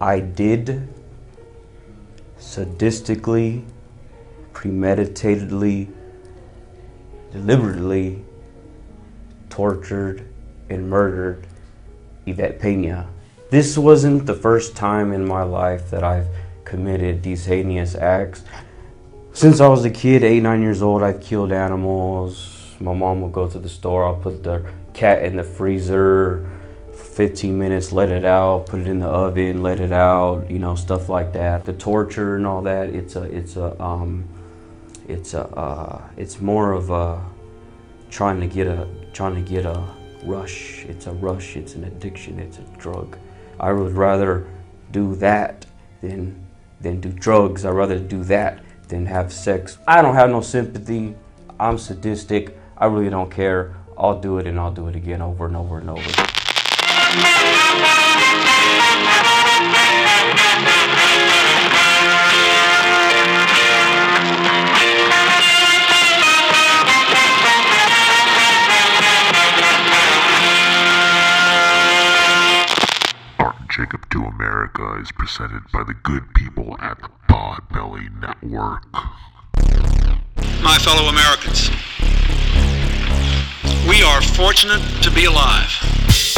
I did sadistically, premeditatedly, deliberately tortured and murdered Yvette Pena. This wasn't the first time in my life that I've committed these heinous acts. Since I was a kid, eight, nine years old, I've killed animals. My mom would go to the store, I'll put the cat in the freezer, 15 minutes, let it out, put it in the oven, let it out, you know, stuff like that. The torture and all that, it's a, it's a, um, it's a, uh, it's more of a trying to get a, trying to get a rush. It's a rush, it's an addiction, it's a drug. I would rather do that than, than do drugs. I'd rather do that than have sex. I don't have no sympathy. I'm sadistic. I really don't care. I'll do it and I'll do it again over and over and over. Jacob Do America is presented by the good people at the Podbelly Network. my fellow Americans. We are fortunate to be alive.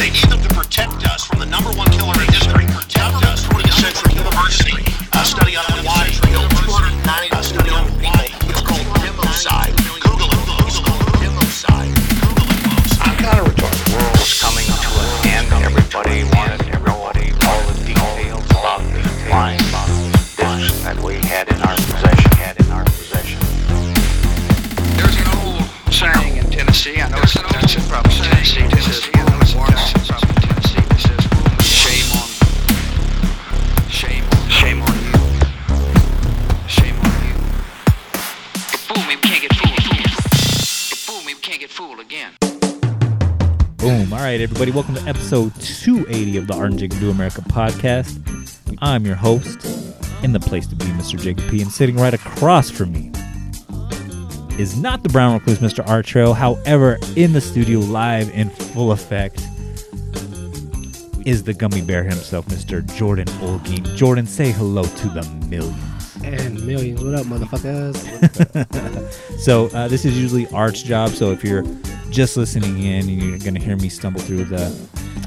They need them to protect us from the number one killer in history. Protect us from 20th Century University. A study on why killed 290 a study on why it's called democide. Google it. It's called democide. Google it, folks. I'm kind of retarded. The world was coming to an end. Everybody wanted everybody all the details about the flying discs that we had in our possession. Had in our possession. There's an old saying in Tennessee. I know it's that's in probably Tennessee. This is I know it's Tennessee, right, everybody. Welcome to episode 280 of the Art and Jacob Do America podcast. I'm your host, in the place to be, Mr. Jacob P. And sitting right across from me is not the Brown Recluse, Mr. Art Trail. However, in the studio, live in full effect, is the gummy bear himself, Mr. Jordan Olguin. Jordan, say hello to the millions. And millions. What up, motherfuckers? So uh, this is usually Art's job. So if you're just listening in and you're gonna hear me stumble through the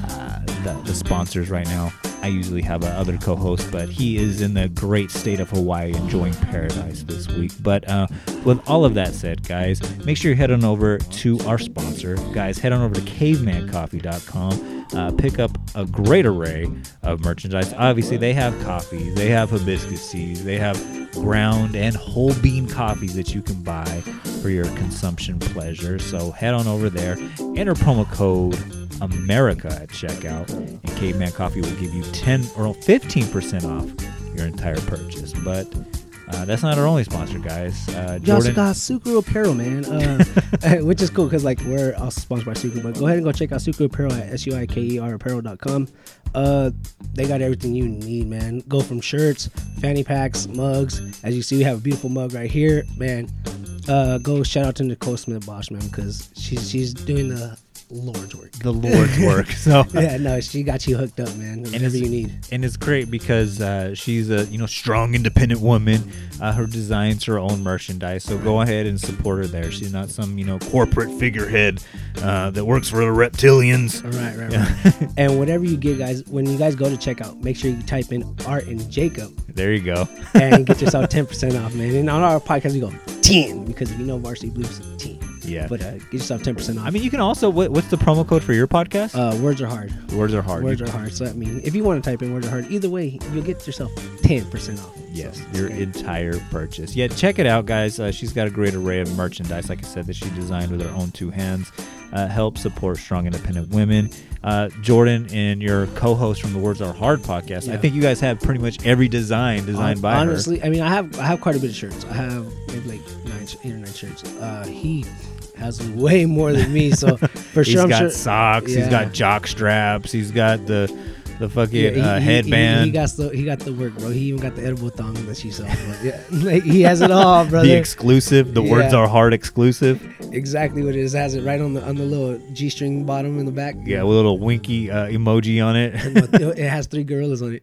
uh, the, the sponsors right now, I usually have a other co-host, but he is in the great state of Hawaii enjoying paradise this week. But uh, with all of that said, guys, make sure you head on over to our sponsor, guys. Head on over to CavemanCoffee.com. Uh, pick up a great array of merchandise. Obviously, they have coffee, they have hibiscus seeds, they have ground and whole bean coffees that you can buy for your consumption pleasure. So head on over there, enter promo code America at checkout, and Caveman Coffee will give you 10 or 15% off your entire purchase. But uh, that's not our only sponsor, guys. Uh, You also got Suiker Apparel, man, uh, which is cool because like we're also sponsored by Suiker. But go ahead and go check out Suiker Apparel at s u i k e r apparel.com. Uh, they got everything you need, man. Go from shirts, fanny packs, mugs. As you see, we have a beautiful mug right here, man. Uh, go shout out to Nicole Smith Bosch, man, because she's she's doing the Lord's work. the Lord's work. So yeah, no, she got you hooked up, man. Whatever you need. and it's great because uh, she's a you know strong, independent woman. Uh, her designs her own merchandise, so go ahead and support her there. She's not some you know corporate figurehead uh, that works for the reptilians. Right, right, Yeah. right. and whatever you get, guys, when you guys go to checkout, make sure you type in Art and Jacob There you go. and get yourself 10% off, man. And on our podcast, we go 10 because if you know Varsity Blues, 10. Yeah. But uh, get yourself 10% off. I mean, you can also what, what's the promo code for your podcast? uh, words are hard. Words are hard. Words are hard. So, I mean, if you want to type in words are hard, either way, you'll get yourself 10% off. Yes, So, your great. entire purchase. Yeah, check it out, guys. Uh, she's got a great array of merchandise, like I said, that she designed with her own two hands. Uh, help support strong, independent women. Uh, Jordan and your co-host from the Words Are Hard podcast. I think you guys have pretty much every design designed by her. Honestly, I mean, I have I have quite a bit of shirts. I have maybe like nine, eight or nine shirts. Uh, he has way more than me, so for He's sure, I'm got sure. socks. He's got jock straps. He's got the the fucking Yeah, he- uh, he- he- headband, He, got the he got the work, bro. He even got the edible thong that she saw. Bro. Yeah, like, he has it all, brother. the exclusive. The words are hard exclusive. exactly what it is. Has it right on the on the little g string bottom in the back. Yeah, with a little winky uh, emoji on it. It has three gorillas on it.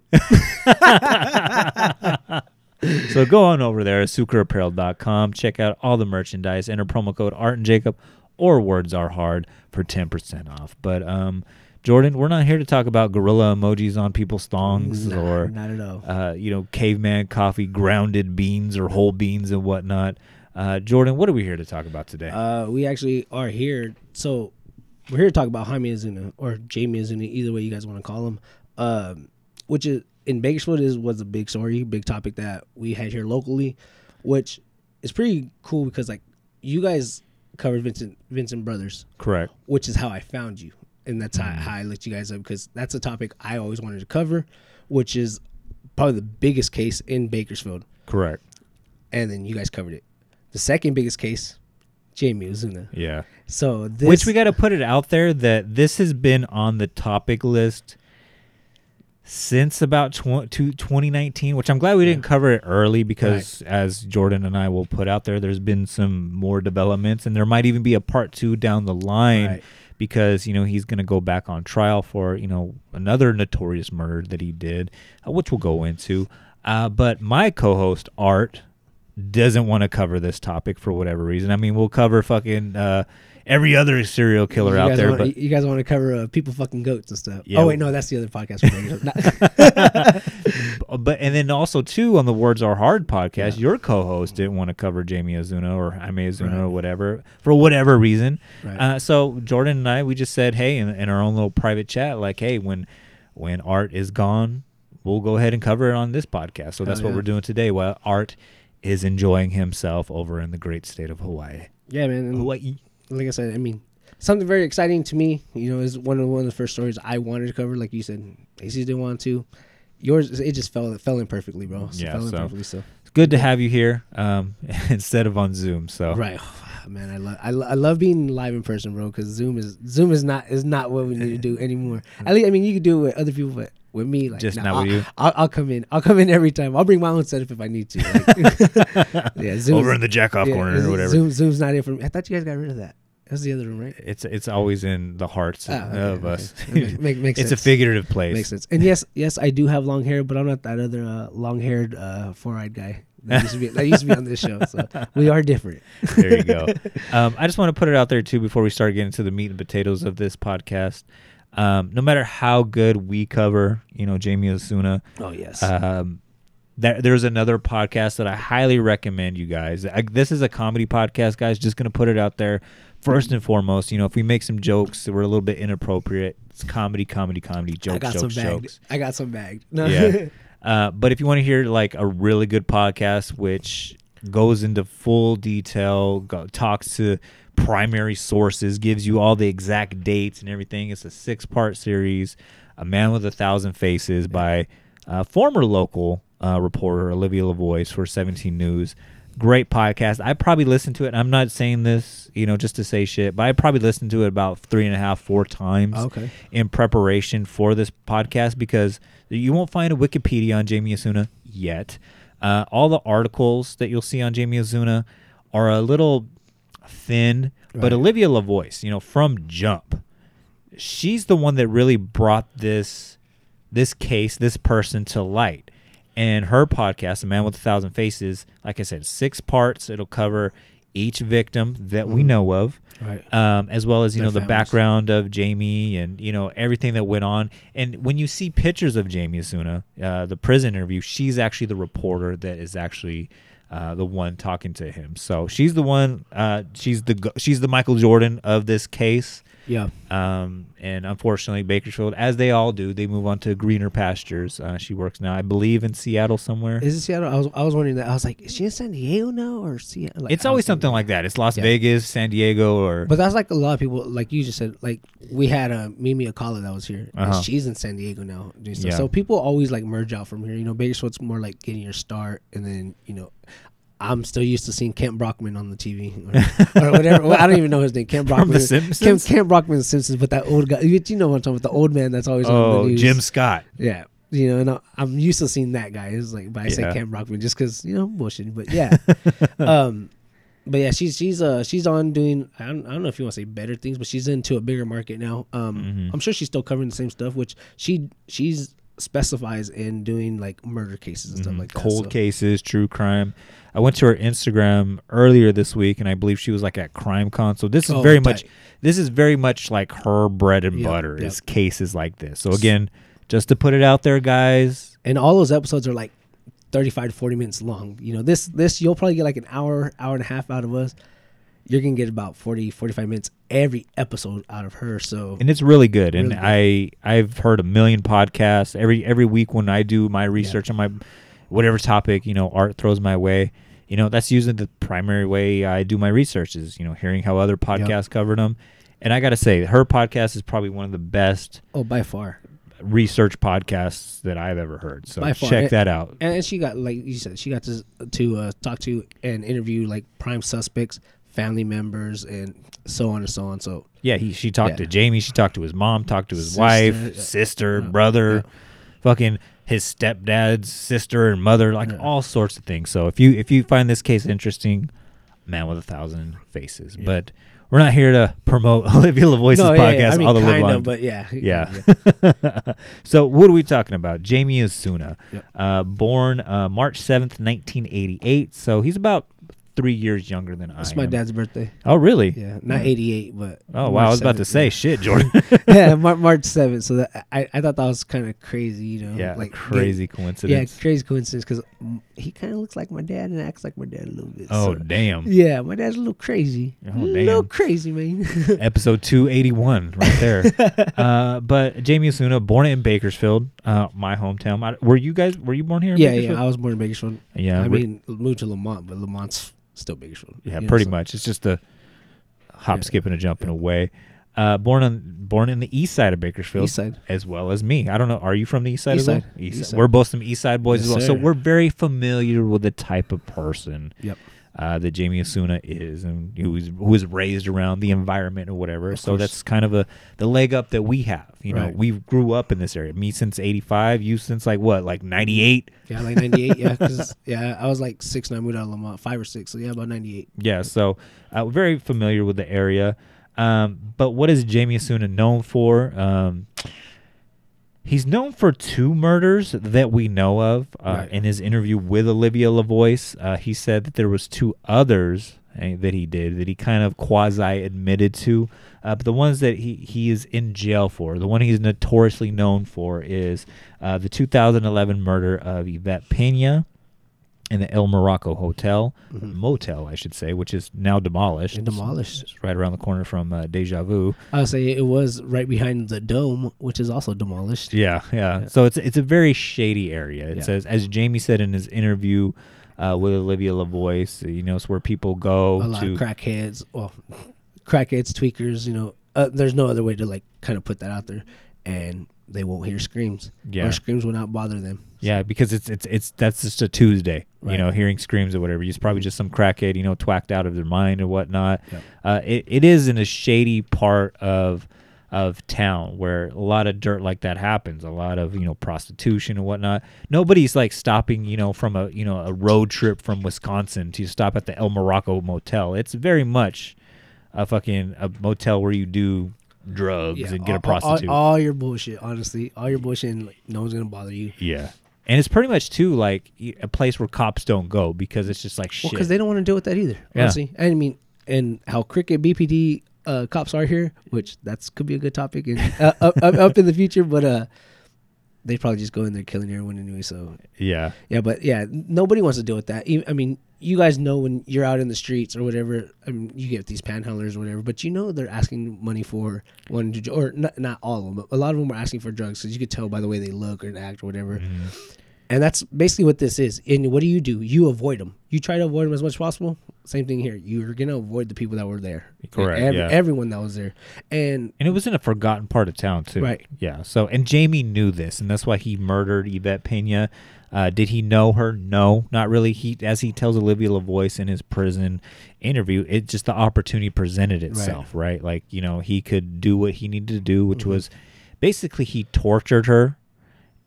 so go on over there, suikerapparel.com. Check out all the merchandise. Enter promo code Art and Jacob or Words Are Hard for 10% off. But um, Jordan, we're not here to talk about gorilla emojis on people's thongs Nah, or not at all. uh, you know, caveman coffee, grounded beans or whole beans and whatnot. Uh, Jordan, what are we here to talk about today? Uh, we actually are here. So we're here to talk about Jaime Osuna or Jamie Osuna, either way you guys want to call him. Um, which is in Bakersfield is was a big story, big topic that we had here locally, which is pretty cool because like you guys covered Vincent Vincent Brothers, Correct. which is how I found you, and that's mm-hmm. how, how I looked you guys up because that's a topic I always wanted to cover, which is probably the biggest case in Bakersfield, Correct. and then you guys covered it. The second biggest case, Jamie Osuna. Yeah. So this, Which we got to put it out there that this has been on the topic list since about tw- to 2019, which I'm glad we didn't cover it early because, as Jordan and I will put out there, there's been some more developments, and there might even be a part two down the line Right. Because you know he's going to go back on trial for you know another notorious murder that he did, uh, which we'll go into. Uh, but my co-host Art doesn't want to cover this topic for whatever reason. I mean, we'll cover fucking uh, every other serial killer out there, want, but you guys want to cover uh, people fucking goats and stuff. Yeah. Oh wait, no, that's the other podcast. we're doing. but and then also too on the Words Are Hard podcast, your co-host didn't want to cover Jamie Osuna or Jaime Osuna or whatever for whatever reason. Right. Uh, so Jordan and I, we just said, hey, in, in our own little private chat, like, hey, when when Art is gone, we'll go ahead and cover it on this podcast. So that's Hell what we're doing today. While Art is enjoying himself over in the great state of Hawaii. yeah, man. and Hawaii. Like I said, I mean, something very exciting to me. You know, is one of one of the first stories I wanted to cover. Like you said, AC didn't want to. Yours, it just fell it fell in perfectly, bro. So Yeah, fell in so- perfectly. So It's good to have you here um, instead of on Zoom. So right, man. I love I, lo- I love being live in person, bro. Because Zoom is Zoom is not is not what we need to do anymore. At least I mean, you can do it with other people, but with me, like Just nah, not with I'll, you? I'll, I'll come in. I'll come in every time. I'll bring my own setup if I need to. Like, yeah, Zoom over in the jack off yeah, corner or whatever. Zoom, Zoom's not in for me. I thought you guys got rid of that. That's the other room, right? It's it's always in the hearts Ah, okay, of okay. us. Okay, make- makes it's sense. a figurative place. Makes sense. And yes, yes, I do have long hair, but I'm not that other uh, long-haired, uh, four-eyed guy that used to be that used to be on this show. So we are different. there you go. Um, I just want to put it out there too before we start getting to the meat and potatoes of this podcast. Um, no matter how good we cover, you know, Jamie Osuna, Oh yes. um, there, there's another podcast that I highly recommend you guys. I, this is a comedy podcast, guys. Just gonna put it out there. First and foremost, you know, if we make some jokes that were a little bit inappropriate, it's comedy, comedy, comedy, jokes, I got jokes, some bagged. jokes. I got some bagged. No. yeah. Uh, but if you want to hear like a really good podcast, which goes into full detail, go, talks to primary sources, gives you all the exact dates and everything, it's a six part series, A Man with a Thousand Faces by uh, former local uh, reporter Olivia LaVoice for 17 News. Great podcast. I probably listened to it. I'm not saying this, you know, just to say shit, but I probably listened to it about three and a half, four times Okay. in preparation for this podcast because you won't find a Wikipedia on Jamie Osuna yet. Uh, all the articles that you'll see on Jamie Osuna are a little thin, but Right. Olivia LaVoice, you know, from Jump, she's the one that really brought this this case, this person to light. And her podcast, A Man with a Thousand Faces, like I said, six parts. It'll cover each victim that we know of, Right. um, as well as you Their know the families. background of Jamie and you know everything that went on. And when you see pictures of Jamie Osuna, uh, the prison interview, she's actually the reporter that is actually uh, the one talking to him. So she's the one. Uh, she's the she's the Michael Jordan of this case. Yeah. Um, and unfortunately, Bakersfield, as they all do, they move on to greener pastures. Uh, she works now, I believe, in Seattle somewhere. Is it Seattle? I was I was wondering that. I was like, is she in San Diego now or Seattle? Like, it's always something like that. It's Las Yeah. Vegas, San Diego, or But that's like a lot of people, like you just said. Like we had a Mimi Akala that was here, Uh-huh. and she's in San Diego now. doing stuff. Yeah. So people always like merge out from here. You know, Bakersfield's more like getting your start, and then you know, I'm still used to seeing Kent Brockman on the TV or, or whatever. Well, I don't even know his name. Kent From Brockman. The Simpsons? Kent, Kent Brockman, The Simpsons, but that old guy. You know what I'm talking about? The old man that's always on the Oh, news. Jim Scott. Yeah. You know, and I- I'm used to seeing that guy. It's like, but I say Kent Brockman just because you know bullshit. But yeah, um, but yeah, she's she's uh she's on doing. I don't, I don't know if you want to say better things, but she's into a bigger market now. Um, Mm-hmm. I'm sure she's still covering the same stuff, which she she's specifies in doing like murder cases and stuff like that. Mm-hmm. cold so- cases, true crime. I went to her Instagram earlier this week, and I believe she was like at CrimeCon. So this is Oh, very tight. much, this is very much like her bread and Yep, butter yep. is cases like this. So again, just to put it out there, guys. and all those episodes are like 35 to 40 minutes long you know this this you'll probably get like an hour hour and a half out of us you're gonna get about 40 45 minutes every episode out of her so and it's really good. And Really I I've heard a million podcasts every every week when I do my research on my whatever topic you know art throws my way. You know that's usually the primary way I do my research is you know hearing how other podcasts covered them. And I gotta say, her podcast is probably one of the best oh by far research podcasts that I've ever heard. So check And- that out. and, and she got like you said she got to to uh, talk to and interview like prime suspects family members and so on and so on so Yeah, he she talked Yeah. to Jamie, she talked to his mom, talked to his Sister, wife, yeah. sister, Yeah. brother, fucking his stepdad's sister and mother, like all sorts of things. So if you if you find this case interesting, man with a thousand faces. But we're not here to promote Olivia LaVoice's no, podcast, yeah, I mean, all the live kind line. of, but yeah, Yeah. so what are we talking about? Jamie Osuna, Yep. uh, born uh, March seventh, nineteen eighty eight. So he's about three years younger than I It's my am. dad's birthday. Oh really? Yeah, not 88, but Oh wow, I was about to say shit, Jordan. yeah, March 7th. So that I, I thought that was kind of crazy, you know. yeah, like crazy Yeah, coincidence. Yeah, crazy coincidence because he kind of looks like my dad and acts like my dad a little bit. Oh so- damn. Yeah, my dad's a little crazy. Oh, a little crazy, man. Episode 281 right there. uh, but Jamie Osuna, born in Bakersfield, uh, my hometown. I, were you guys, were you born here in yeah, yeah. I was born in Bakersfield. Yeah, I mean, moved to Lamont, but Lamont's still Bakersfield. Yeah, you know, pretty so- much. It's just a hop, Yeah. skip, and a jump and away. Uh, born on born in the east side of Bakersfield, East side. as well as me. I don't know. Are you from the east side? East as side. East East side. We're both some east side boys Yes, as well, so we're very familiar with the type of person Yep. Uh, that Jamie Osuna is, and who is who is raised around the environment or whatever. so course. that's kind of a the leg up that we have. You know, Right. we grew up in this area. Me since '85, you since like what, like '98. Yeah, like 98. yeah, 'cause, yeah, I was like six and I moved out of Lamont, five or six. So yeah, about 98. Yeah, so uh, very familiar with the area. Um, but what is Jamie Osuna known for? Um, he's known for two murders that we know of. Uh, Right. In his interview with Olivia LaVoice, uh, he said that there was two others uh, that he did that he kind of quasi admitted to. Uh, but the ones that he, he is in jail for, the one he's notoriously known for, is uh, the 2011 murder of Yvette Pena in the El Morocco Hotel, motel, I should say, which is now demolished. And demolished. It's right around the corner from uh, Deja Vu. I would say it was right behind the dome, which is also demolished. Yeah, yeah. So it's it's a very shady area. It Yeah. says, as Jamie said in his interview uh, with Olivia LaVoice, you know, it's where people go a lot to. of crackheads, well, crackheads, tweakers. You know, uh, there's no other way to like kind of put that out there, and they won't hear screams. Yeah. or screams will not bother them. Yeah, because it's it's it's that's just a Tuesday. You know, hearing screams or whatever. It's probably just some crackhead, you know, twacked out of their mind or whatnot. Yep. Uh, it, it is in a shady part of of town where a lot of dirt like that happens. A lot of you know prostitution and whatnot. Nobody's like stopping, you know, from a you know a road trip from Wisconsin to stop at the El Morocco Motel. It's very much a fucking a motel where you do drugs and get a all- all- prostitute. All, your bullshit, honestly, all your bullshit, and like, no one's gonna bother you. Yeah. And it's pretty much too like a place where cops don't go because it's just like Well, shit. because they don't want to deal with that either. Yeah. Honestly, I mean, and how cricket BPD uh, cops are here, which that's could be a good topic in, uh, up, up, up in the future, but uh, they probably just go in there killing everyone anyway. So yeah. Yeah, but yeah, nobody wants to deal with that. I mean, you guys know when you're out in the streets or whatever. I mean, you get these panhandlers or whatever, but you know they're asking money for one or not, not all of them, but a lot of them are asking for drugs because you could tell by the way they look or act or whatever. Mm-hmm. And that's basically what this is. And what do you do? You avoid them. You try to avoid them as much as possible. Same thing here. You're gonna avoid the people that were there. Correct, yeah. Everyone that was there, and And it was in a forgotten part of town too. Right. Yeah. So and Jamie knew this, and that's why he murdered Yvette Pena. Uh, did he know her? No, not really. He, as he tells Olivia LaVoice in his prison interview, it just the opportunity presented itself, right? Like you know, he could do what he needed to do, which was basically he tortured her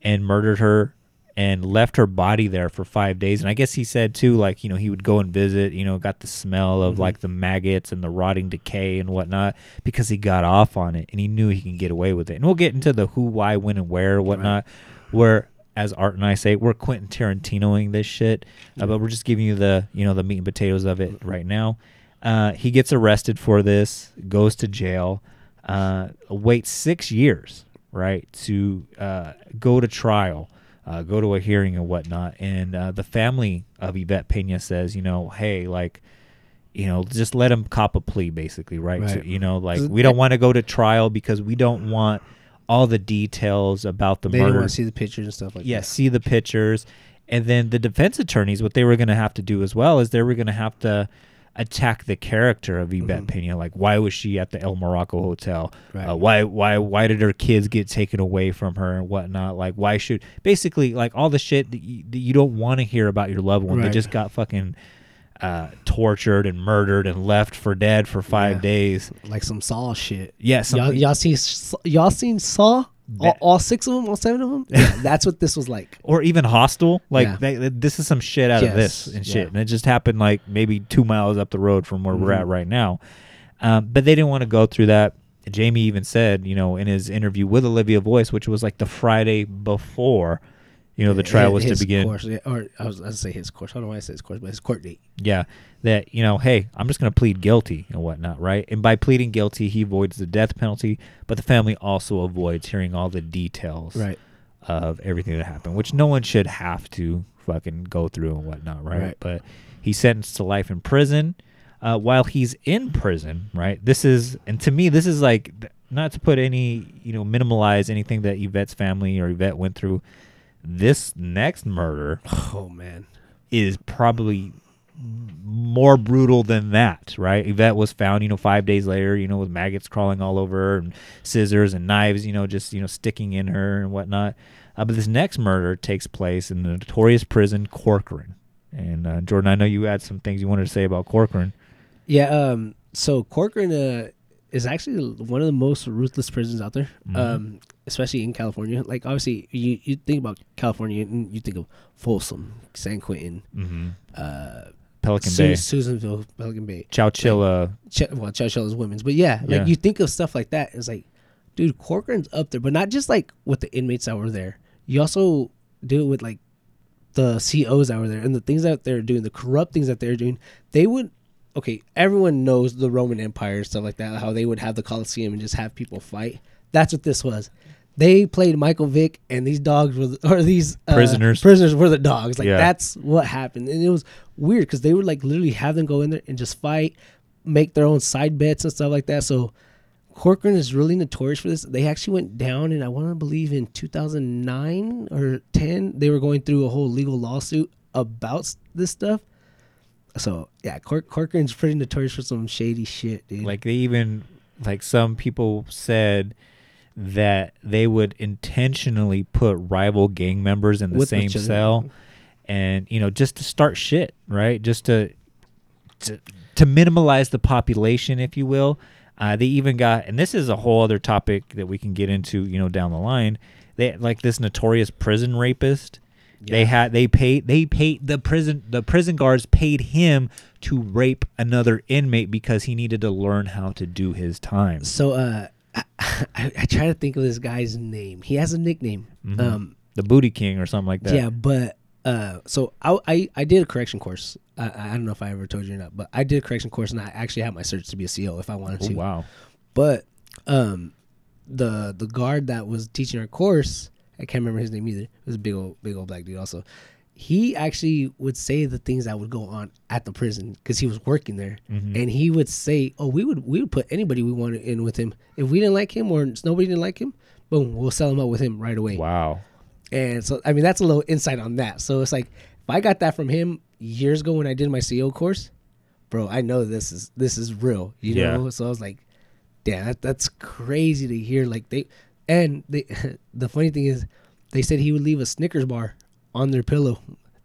and murdered her and left her body there for five days. And I guess he said too, like, you know, he would go and visit, you know, got the smell of like the maggots and the rotting decay and whatnot because he got off on it and he knew he can get away with it. And we'll get into the who, why, when, and where, whatnot, where as Art and I say, we're Quentin Tarantinoing this shit, uh, but we're just giving you the, you know, the meat and potatoes of it right now. Uh, he gets arrested for this, goes to jail, uh, waits six years, right, to uh, go to trial, uh, go to a hearing and whatnot. And uh, the family of Yvette Pena says, you know, hey, like, you know, just let him cop a plea, basically, right? Right. So, you know, like we don't want to go to trial because we don't want all the details about the they murder. want to see the pictures and stuff like yeah, that. Yeah, see the pictures, and then the defense attorneys, what they were going to have to do as well is they were going to have to attack the character of Yvette Pena. Like, why was she at the El Morocco Hotel? Right. Uh, why, why, why did her kids get taken away from her and whatnot? Like, why should basically like all the shit that you, that you don't want to hear about your loved one? They Right. just got fucking uh, tortured and murdered and left for dead for five Yeah. days. like some Saw shit. Yeah, some- y'all, y'all seen y'all seen Saw? All, all six of them, all seven of them. Yeah, that's what this was like. or even hostile. Like Yeah. they, this is some shit out of this and shit, yeah. and it just happened like maybe two miles up the road from where we're Mm-hmm. at right now. Um, but they didn't want to go through that. Jamie even said, you know, in his interview with Olivia Voice, which was like the Friday before, you know, the trial was to begin. Course, yeah, or I was I was say his course. I don't know why I say his course, but his court date. Yeah, that you know, hey, I'm just going to plead guilty and whatnot, right? And by pleading guilty, he avoids the death penalty, but the family also avoids hearing all the details Right. of everything that happened, which no one should have to fucking go through and whatnot, right? Right. But he's sentenced to life in prison. Uh, while he's in prison, right? This is, and to me, this is like not to put any, you know, minimalize anything that Yvette's family or Yvette went through. This next murder Oh man. is probably more brutal than that, right? Yvette was found, you know, five days later, you know, with maggots crawling all over her and scissors and knives, you know, just, you know, sticking in her and whatnot. Uh, but this next murder takes place in the notorious prison Corcoran. And uh, Jordan, I know you had some things you wanted to say about Corcoran. Yeah. Um. So Corcoran uh, is actually one of the most ruthless prisons out there. Mm-hmm. Um. Especially in California. Like obviously, you you think about California and you think of Folsom, San Quentin, Mm-hmm. uh, Pelican Su- Bay, Susanville, Pelican Bay. Chowchilla. Ch- well, Chowchilla is women's, but yeah, like Yeah. you think of stuff like that. It's like, dude, Corcoran's up there, but not just like with the inmates that were there. You also do it with like the COs that were there and the things that they're doing, the corrupt things that they're doing. They would, okay, everyone knows the Roman Empire and stuff like that. How they would have the Colosseum and just have people fight. That's what this was. They played Michael Vick, and these dogs were, the, or these uh, Prisoners. Prisoners were the dogs. Like Yeah. that's what happened, and it was weird because they would like literally have them go in there and just fight, make their own side bets and stuff like that. So Corcoran is really notorious for this. They actually went down, and I want to believe in 2009 or 10, they were going through a whole legal lawsuit about this stuff. So yeah, Cork Corcoran's pretty notorious for some shady shit, dude. Like they even like some people said that they would intentionally put rival gang members in the With same cell and you know just to start shit, right? Just to to, to minimize the population if you will. Uh, they even got and this is a whole other topic that we can get into, you know, down the line. They like this notorious prison rapist. They had they paid they paid the prison the prison guards paid him to rape another inmate because he needed to learn how to do his time. so uh, I, I, I try to think of this guy's name. He has a nickname. Um, The Booty King or something like that. Yeah, but uh, so I, I I did a correction course. I, I don't know if I ever told you or not, but I did a correction course, and I actually had my search to be a CO if I wanted Oh, to. wow. But um, the the guard that was teaching our course, I can't remember his name either. It was a big old big old black dude also. He actually would say the things that would go on at the prison because he was working there, Mm-hmm. and he would say, "Oh, we would we would put anybody we wanted in with him if we didn't like him or nobody didn't like him. Boom, we'll sell him out with him right away." Wow. And so, I mean, that's a little insight on that. So it's like, if I got that from him years ago when I did my CO course, bro, I know this is this is real, you Yeah. know. So I was like, damn, that, that's crazy to hear. Like they, and they, the funny thing is, they said he would leave a Snickers bar on their pillow.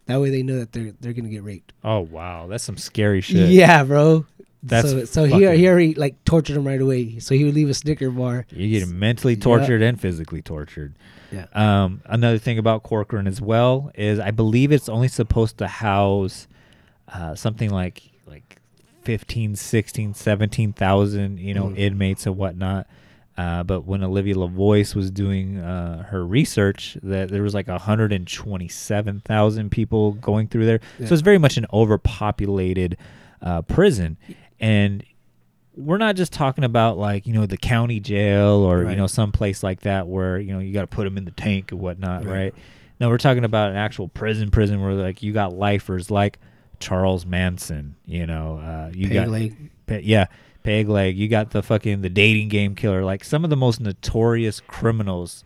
That way they know that they're they're gonna get raped. Oh wow, that's some scary shit. Yeah, bro. That's so, so he he already like tortured him right away. So he would leave a Snicker bar. You get mentally tortured and physically tortured. Yeah. Um, another thing about Corcoran as well is I believe it's only supposed to house uh, something like like 15, 16, 17,000, you know, Mhm. inmates and whatnot. Uh, but when Olivia LaVoice was doing uh, her research, that there was like 127,000 people going through there. Yeah. So it's very much an overpopulated uh, prison. And we're not just talking about like you know the county jail or you know some place like that where you know you got to put them in the tank and whatnot, Right. right? No, we're talking about an actual prison, prison where like you got lifers like Charles Manson, you know, uh, you Peg got. Yeah, peg leg. You got the fucking the dating game killer, like some of the most notorious criminals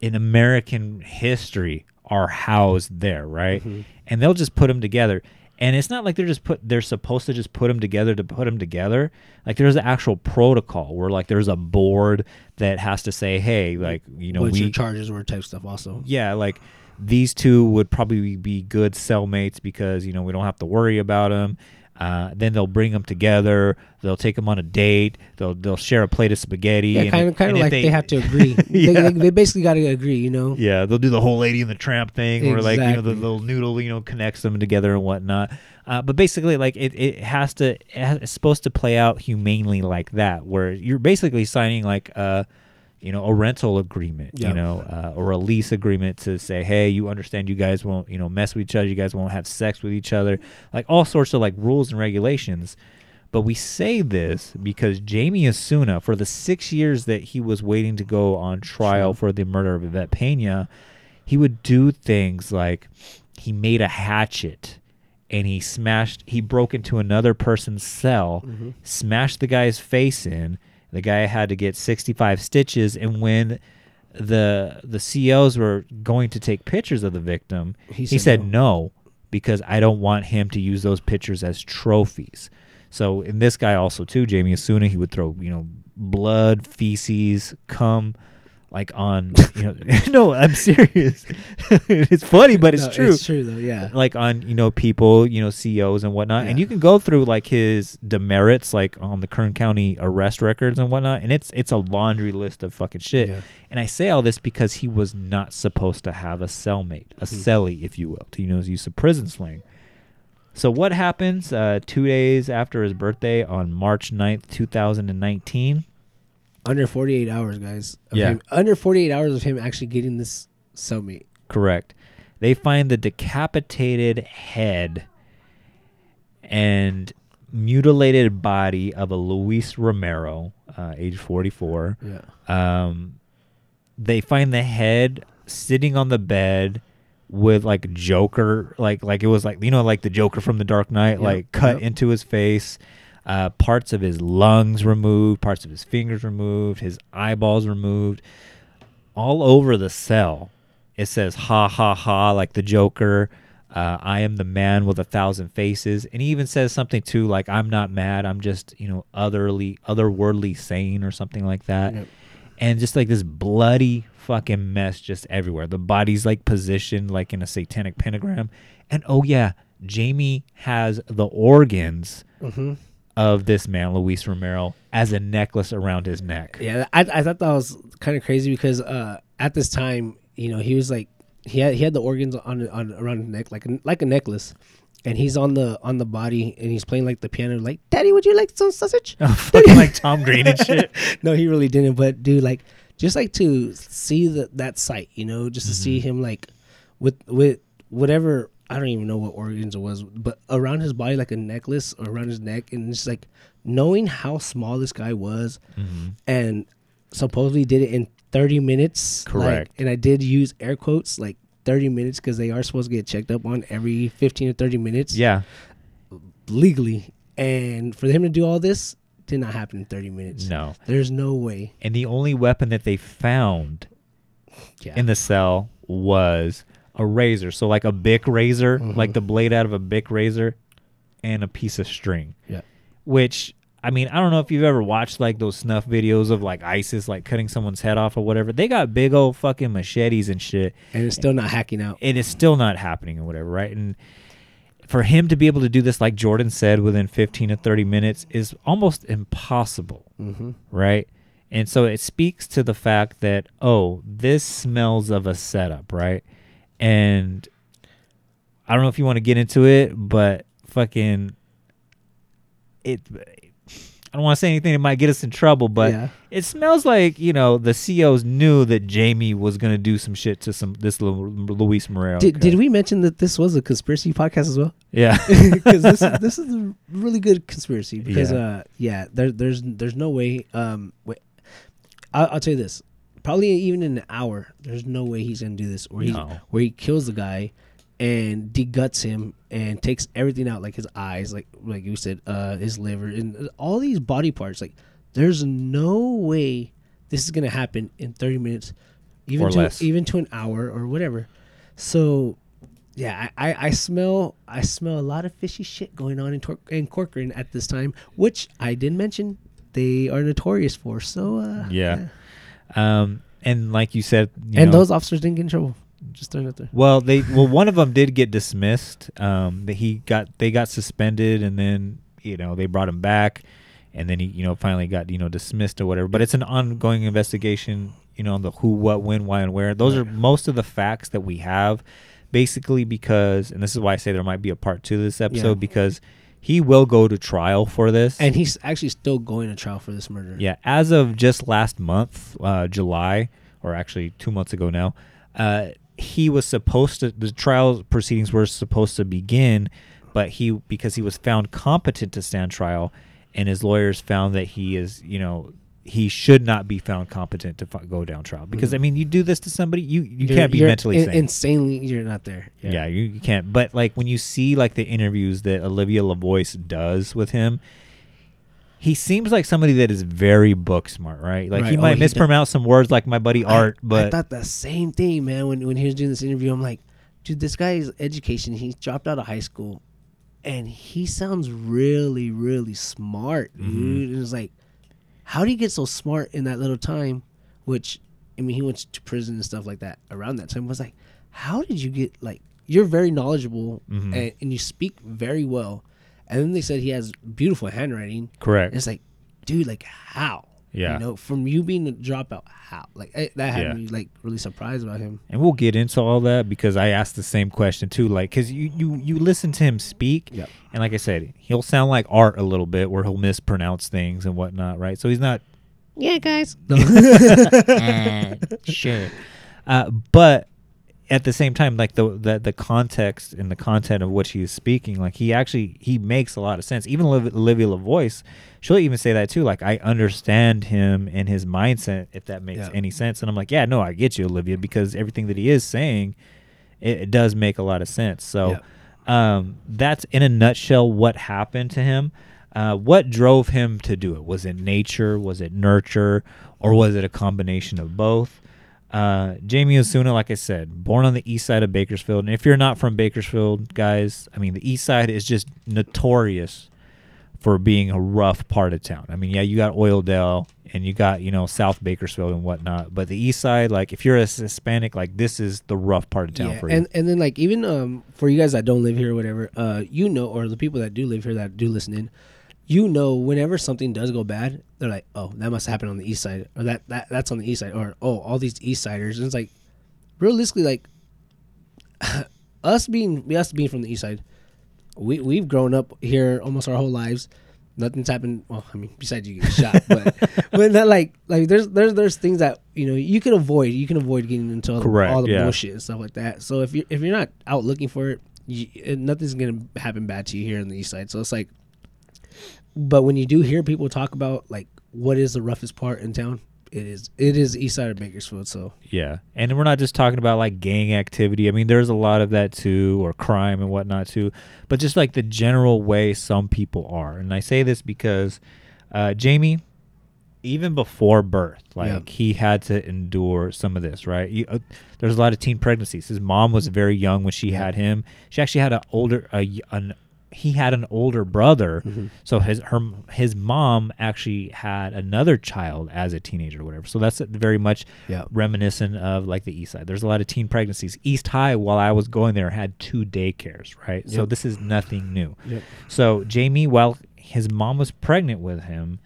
in American history are housed there, right? Mm-hmm. And they'll just put them together. And it's not like they're just put they're supposed to just put them together to put them together. Like there's an actual protocol where like there's a board that has to say, "Hey, like, you know, we your charges were type stuff also. yeah, like these two would probably be good cellmates because you know we don't have to worry about them. Uh, then they'll bring them together. They'll take them on a date. They'll they'll share a plate of spaghetti. Yeah, and kind of kind and of like they, have to agree. Yeah. they, they, they basically got to agree, you know. Yeah, they'll do the whole lady and the tramp thing, where like you know the Exactly. little noodle, you know, connects them together and whatnot. Uh, but basically, like it, it has to, it's supposed to play out humanely like that, where you're basically signing like a, you know, a rental agreement, Yeah. you know, uh, or a lease agreement to say, hey, you understand, you guys won't, you know, mess with each other, you guys won't have sex with each other, like all sorts of like rules and regulations. But we say this because Jamie Osuna, for the six years that he was waiting to go on trial for the murder of Yvette Pena, he would do things like he made a hatchet and he smashed, he broke into another person's cell, smashed the guy's face in. The guy had to get 65 stitches. And when the the COs were going to take pictures of the victim, He he, said said no because I don't want him to use those pictures as trophies. So in this guy also too, Jamie Osuna, he would throw you know blood, feces, cum, like on you know. no, I'm serious. it's funny, but it's No, true. It's true though. Yeah. Like on you know people, you know CEOs and whatnot, and you can go through like his demerits, like on the Kern County arrest records and whatnot, and it's it's a laundry list of fucking shit. Yeah. And I say all this because he was not supposed to have a cellmate, a Mm-hmm. cellie, if you will, to you know use some prison slang. So what happens uh, two days after his birthday on March 9th, 2019? Under 48 hours, guys. Yeah. him- under 48 hours of him actually getting this cellmate. Correct. They find the decapitated head and mutilated body of a Luis Romero, uh, age 44. Yeah. Um, they find the head sitting on the bed with like Joker, like like it was like you know like the Joker from the Dark Knight, Yep, like cut yep. into his face. Uh, parts of his lungs removed, parts of his fingers removed, his eyeballs removed, all over the cell. It says "ha ha ha" like the Joker. Uh, I am the man with a thousand faces, and he even says something too like "I'm not mad. I'm just you know otherly, otherworldly sane" or something like that Yep. and just like this bloody fucking mess just everywhere. The body's like positioned like in a satanic pentagram, and oh yeah, Jamie has the organs Mm-hmm. Of this man, Luis Romero, as a necklace around his neck. Yeah, I, I thought that was kind of crazy because uh, at this time, you know, he was like he had he had the organs on on around his neck like a, like a necklace, and he's on the on the body and he's playing like the piano like, "Daddy, would you like some sausage?" fucking like Tom Green and shit. no, he really didn't. But dude, like, just like to see the, that sight, you know, just to Mm-hmm. see him like with with whatever I don't even know what organs it was, but around his body like a necklace or around his neck, and just like knowing how small this guy was, Mm-hmm. and supposedly did it in thirty minutes. like- Correct. and I did use air quotes like. 30 minutes because they are supposed to get checked up on every 15 or 30 minutes Yeah, legally and for him to do all this did not happen in 30 minutes no. there's no way And the only weapon that they found yeah in the cell was a razor. So like a Bic razor, Mm-hmm. like the blade out of a Bic razor. and a piece of string. Yeah. Which I mean, I don't know if you've ever watched like those snuff videos of like ISIS like cutting someone's head off or whatever. They got big old fucking machetes and shit. And it's still not hacking out. And It is still not happening or whatever, right? And for him to be able to do this, like Jordan said, within 15 to 30 minutes is almost impossible, Mm-hmm. right? And so it speaks to the fact that, oh, this smells of a setup, right? And I don't know if you want to get into it, but fucking it. I don't want to say anything that might get us in trouble, but Yeah. it smells like you know the CEOs knew that Jamie was gonna do some shit to some this Lu- Luis Moreno. Did, did we mention that this was a conspiracy podcast as well? Yeah. Because this is this is a really good conspiracy. Because Yeah. uh, yeah, there, there's there's no way. Um, wait, I'll, I'll tell you this. Probably even in an hour, there's no way he's gonna do this. Where he No. where he kills the guy and deguts him and takes everything out, like his eyes, like like you said, uh, his liver and all these body parts. Like, there's no way this is gonna happen in 30 minutes, even Or to less. even to an hour or whatever. So yeah, I, I, I smell I smell a lot of fishy shit going on in, Tor- in Corcoran at this time, which I didn't mention they are notorious for. So uh, Yeah. Um, and like you said, you and know- those officers didn't get in trouble. Just throwing it there. Well, they well one of them did get dismissed. Um, that he got they got suspended, and then you know they brought him back, and then he you know finally got you know dismissed or whatever. But it's an ongoing investigation. You know on the who, what, when, why, and where. Those are most of the facts that we have, basically because, and this is why I say there might be a part two to this episode Yeah. because he will go to trial for this. And he's actually still going to trial for this murder. Yeah, as of just last month, uh, July, or actually two months ago now, uh, he was supposed to. The trial proceedings were supposed to begin, but he because he was found competent to stand trial, and his lawyers found that he is, you know, he should not be found competent to fi- go down trial. Because I mean, you do this to somebody, you you You're- can't be mentally in- sane. insanely. You're not there. Yeah, you, you can't. But like when you see like the interviews that Olivia LaVoice does with him, he seems like somebody that is very book smart, right? Like he Right. Oh, might he mispronounce some words like my buddy Art, I, but I thought the same thing, man. When when he was doing this interview, I'm like, dude, this guy's education. He dropped out of high school, and he sounds really, really smart, Mm-hmm. dude. And it's like, how do you get so smart in that little time? Which, I mean, he went to prison and stuff like that around that time. I was like, how did you get like? You're very knowledgeable Mm-hmm. and, and you speak very well. And then they said he has beautiful handwriting. correct. It's like, dude, like how? Yeah. You know, from you being a dropout, how? Like eh, that had Yeah. me like really surprised about him. and we'll get into all that because I asked the same question too. Like, cause you you you listen to him speak, Yep. and like I said, he'll sound like Art a little bit, where he'll mispronounce things and whatnot, right? So he's not Yeah, guys. sure. Uh, but at the same time, like the, the the context and the content of what he's speaking, like he actually he makes a lot of sense. Even Oliv- Olivia LaVoice, she'll even say that too. Like I understand him and his mindset, if that makes Yeah. any sense. And I'm like, yeah, no, I get you, Olivia, because everything that he is saying, it, it does make a lot of sense. So, um, that's in a nutshell what happened to him. Uh, what drove him to do it? Was it nature? Was it nurture? Or was it a combination of both? Uh, Jamie Osuna, like I said, born on the east side of Bakersfield. And if you're not from Bakersfield, guys, I mean, the east side is just notorious for being a rough part of town. I mean, yeah, you got Oildale and you got, you know, South Bakersfield and whatnot. But the east side, like, if you're a Hispanic, like, this is the rough part of town Yeah, for you. and and then like even um for you guys that don't live here or whatever, uh, you know, or the people that do live here that do listen in, you know, whenever something does go bad, they're like, oh, that must happen on the east side, or that that that's on the east side, or oh, all these east siders, and it's like, realistically, like us being us being from the east side, we we've grown up here almost our whole lives. Nothing's happened. Well, I mean, besides you getting shot, but but not like like there's there's there's things that you know you can avoid. You can avoid getting into all, the- Correct, all the yeah. bullshit and stuff like that. So if you if you're not out looking for it, you, nothing's gonna happen bad to you here on the east side. So it's like, but when you do hear people talk about like what is the roughest part in town, it is it is east side of Bakersfield. So Yeah, and we're not just talking about like gang activity. I mean, there's a lot of that too, or crime and whatnot too. But just like the general way some people are, and I say this because uh, Jamie, even before birth, like Yeah. he had to endure some of this, right? You, uh, there's a lot of teen pregnancies. His mom was very young when she had him. She actually had an older, a, an he had an older brother, Mm-hmm. so his her his mom actually had another child as a teenager or whatever. So that's very much Yeah. reminiscent of like the East Side. There's a lot of teen pregnancies. East High, while I was going there, had two daycares, right? So this is nothing new. Yep. So Jamie, while his mom was pregnant with him,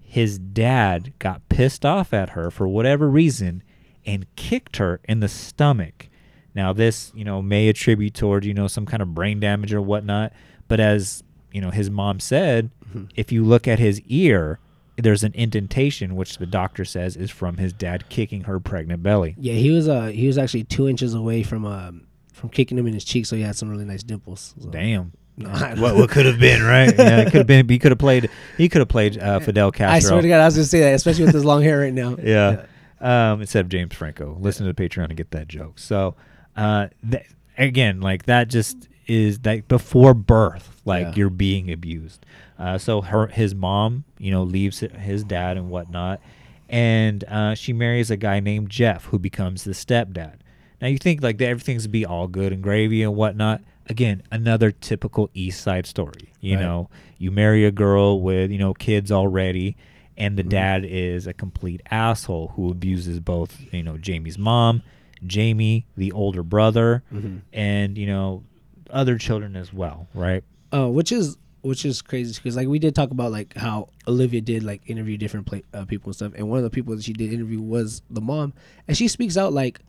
his dad got pissed off at her for whatever reason and kicked her in the stomach. Now this, you know, may attribute toward, you know, some kind of brain damage or whatnot. But as, you know, his mom said, if you look at his ear, there's an indentation which the doctor says is from his dad kicking her pregnant belly. Yeah, he was uh he was actually two inches away from um from kicking him in his cheek, so he had some really nice dimples. So- Damn. No, what what could have been, right? Yeah, it could have been he could have played he could have played uh, Fidel Castro. I swear to God, I was gonna say that, especially with his long hair right now. yeah. Um, instead of James Franco. Listen to the Patreon to get that joke. So, uh, th- again, like that just is that before birth, like Yeah. you're being abused. Uh, so her, his mom, you know, leaves his dad and whatnot, and uh, she marries a guy named Jeff who becomes the stepdad. Now you think like that everything's be all good and gravy and whatnot. Again, another typical East Side story. You Right. know, you marry a girl with you know kids already, and Mm-hmm. the dad is a complete asshole who abuses both you know Jamie's mom, Jamie, the older brother, Mm-hmm. and you know other children as well. Right? Uh, which is which is crazy because like we did talk about like how Olivia did like interview different pla- uh, people and stuff, and one of the people that she did interview was the mom, and she speaks out like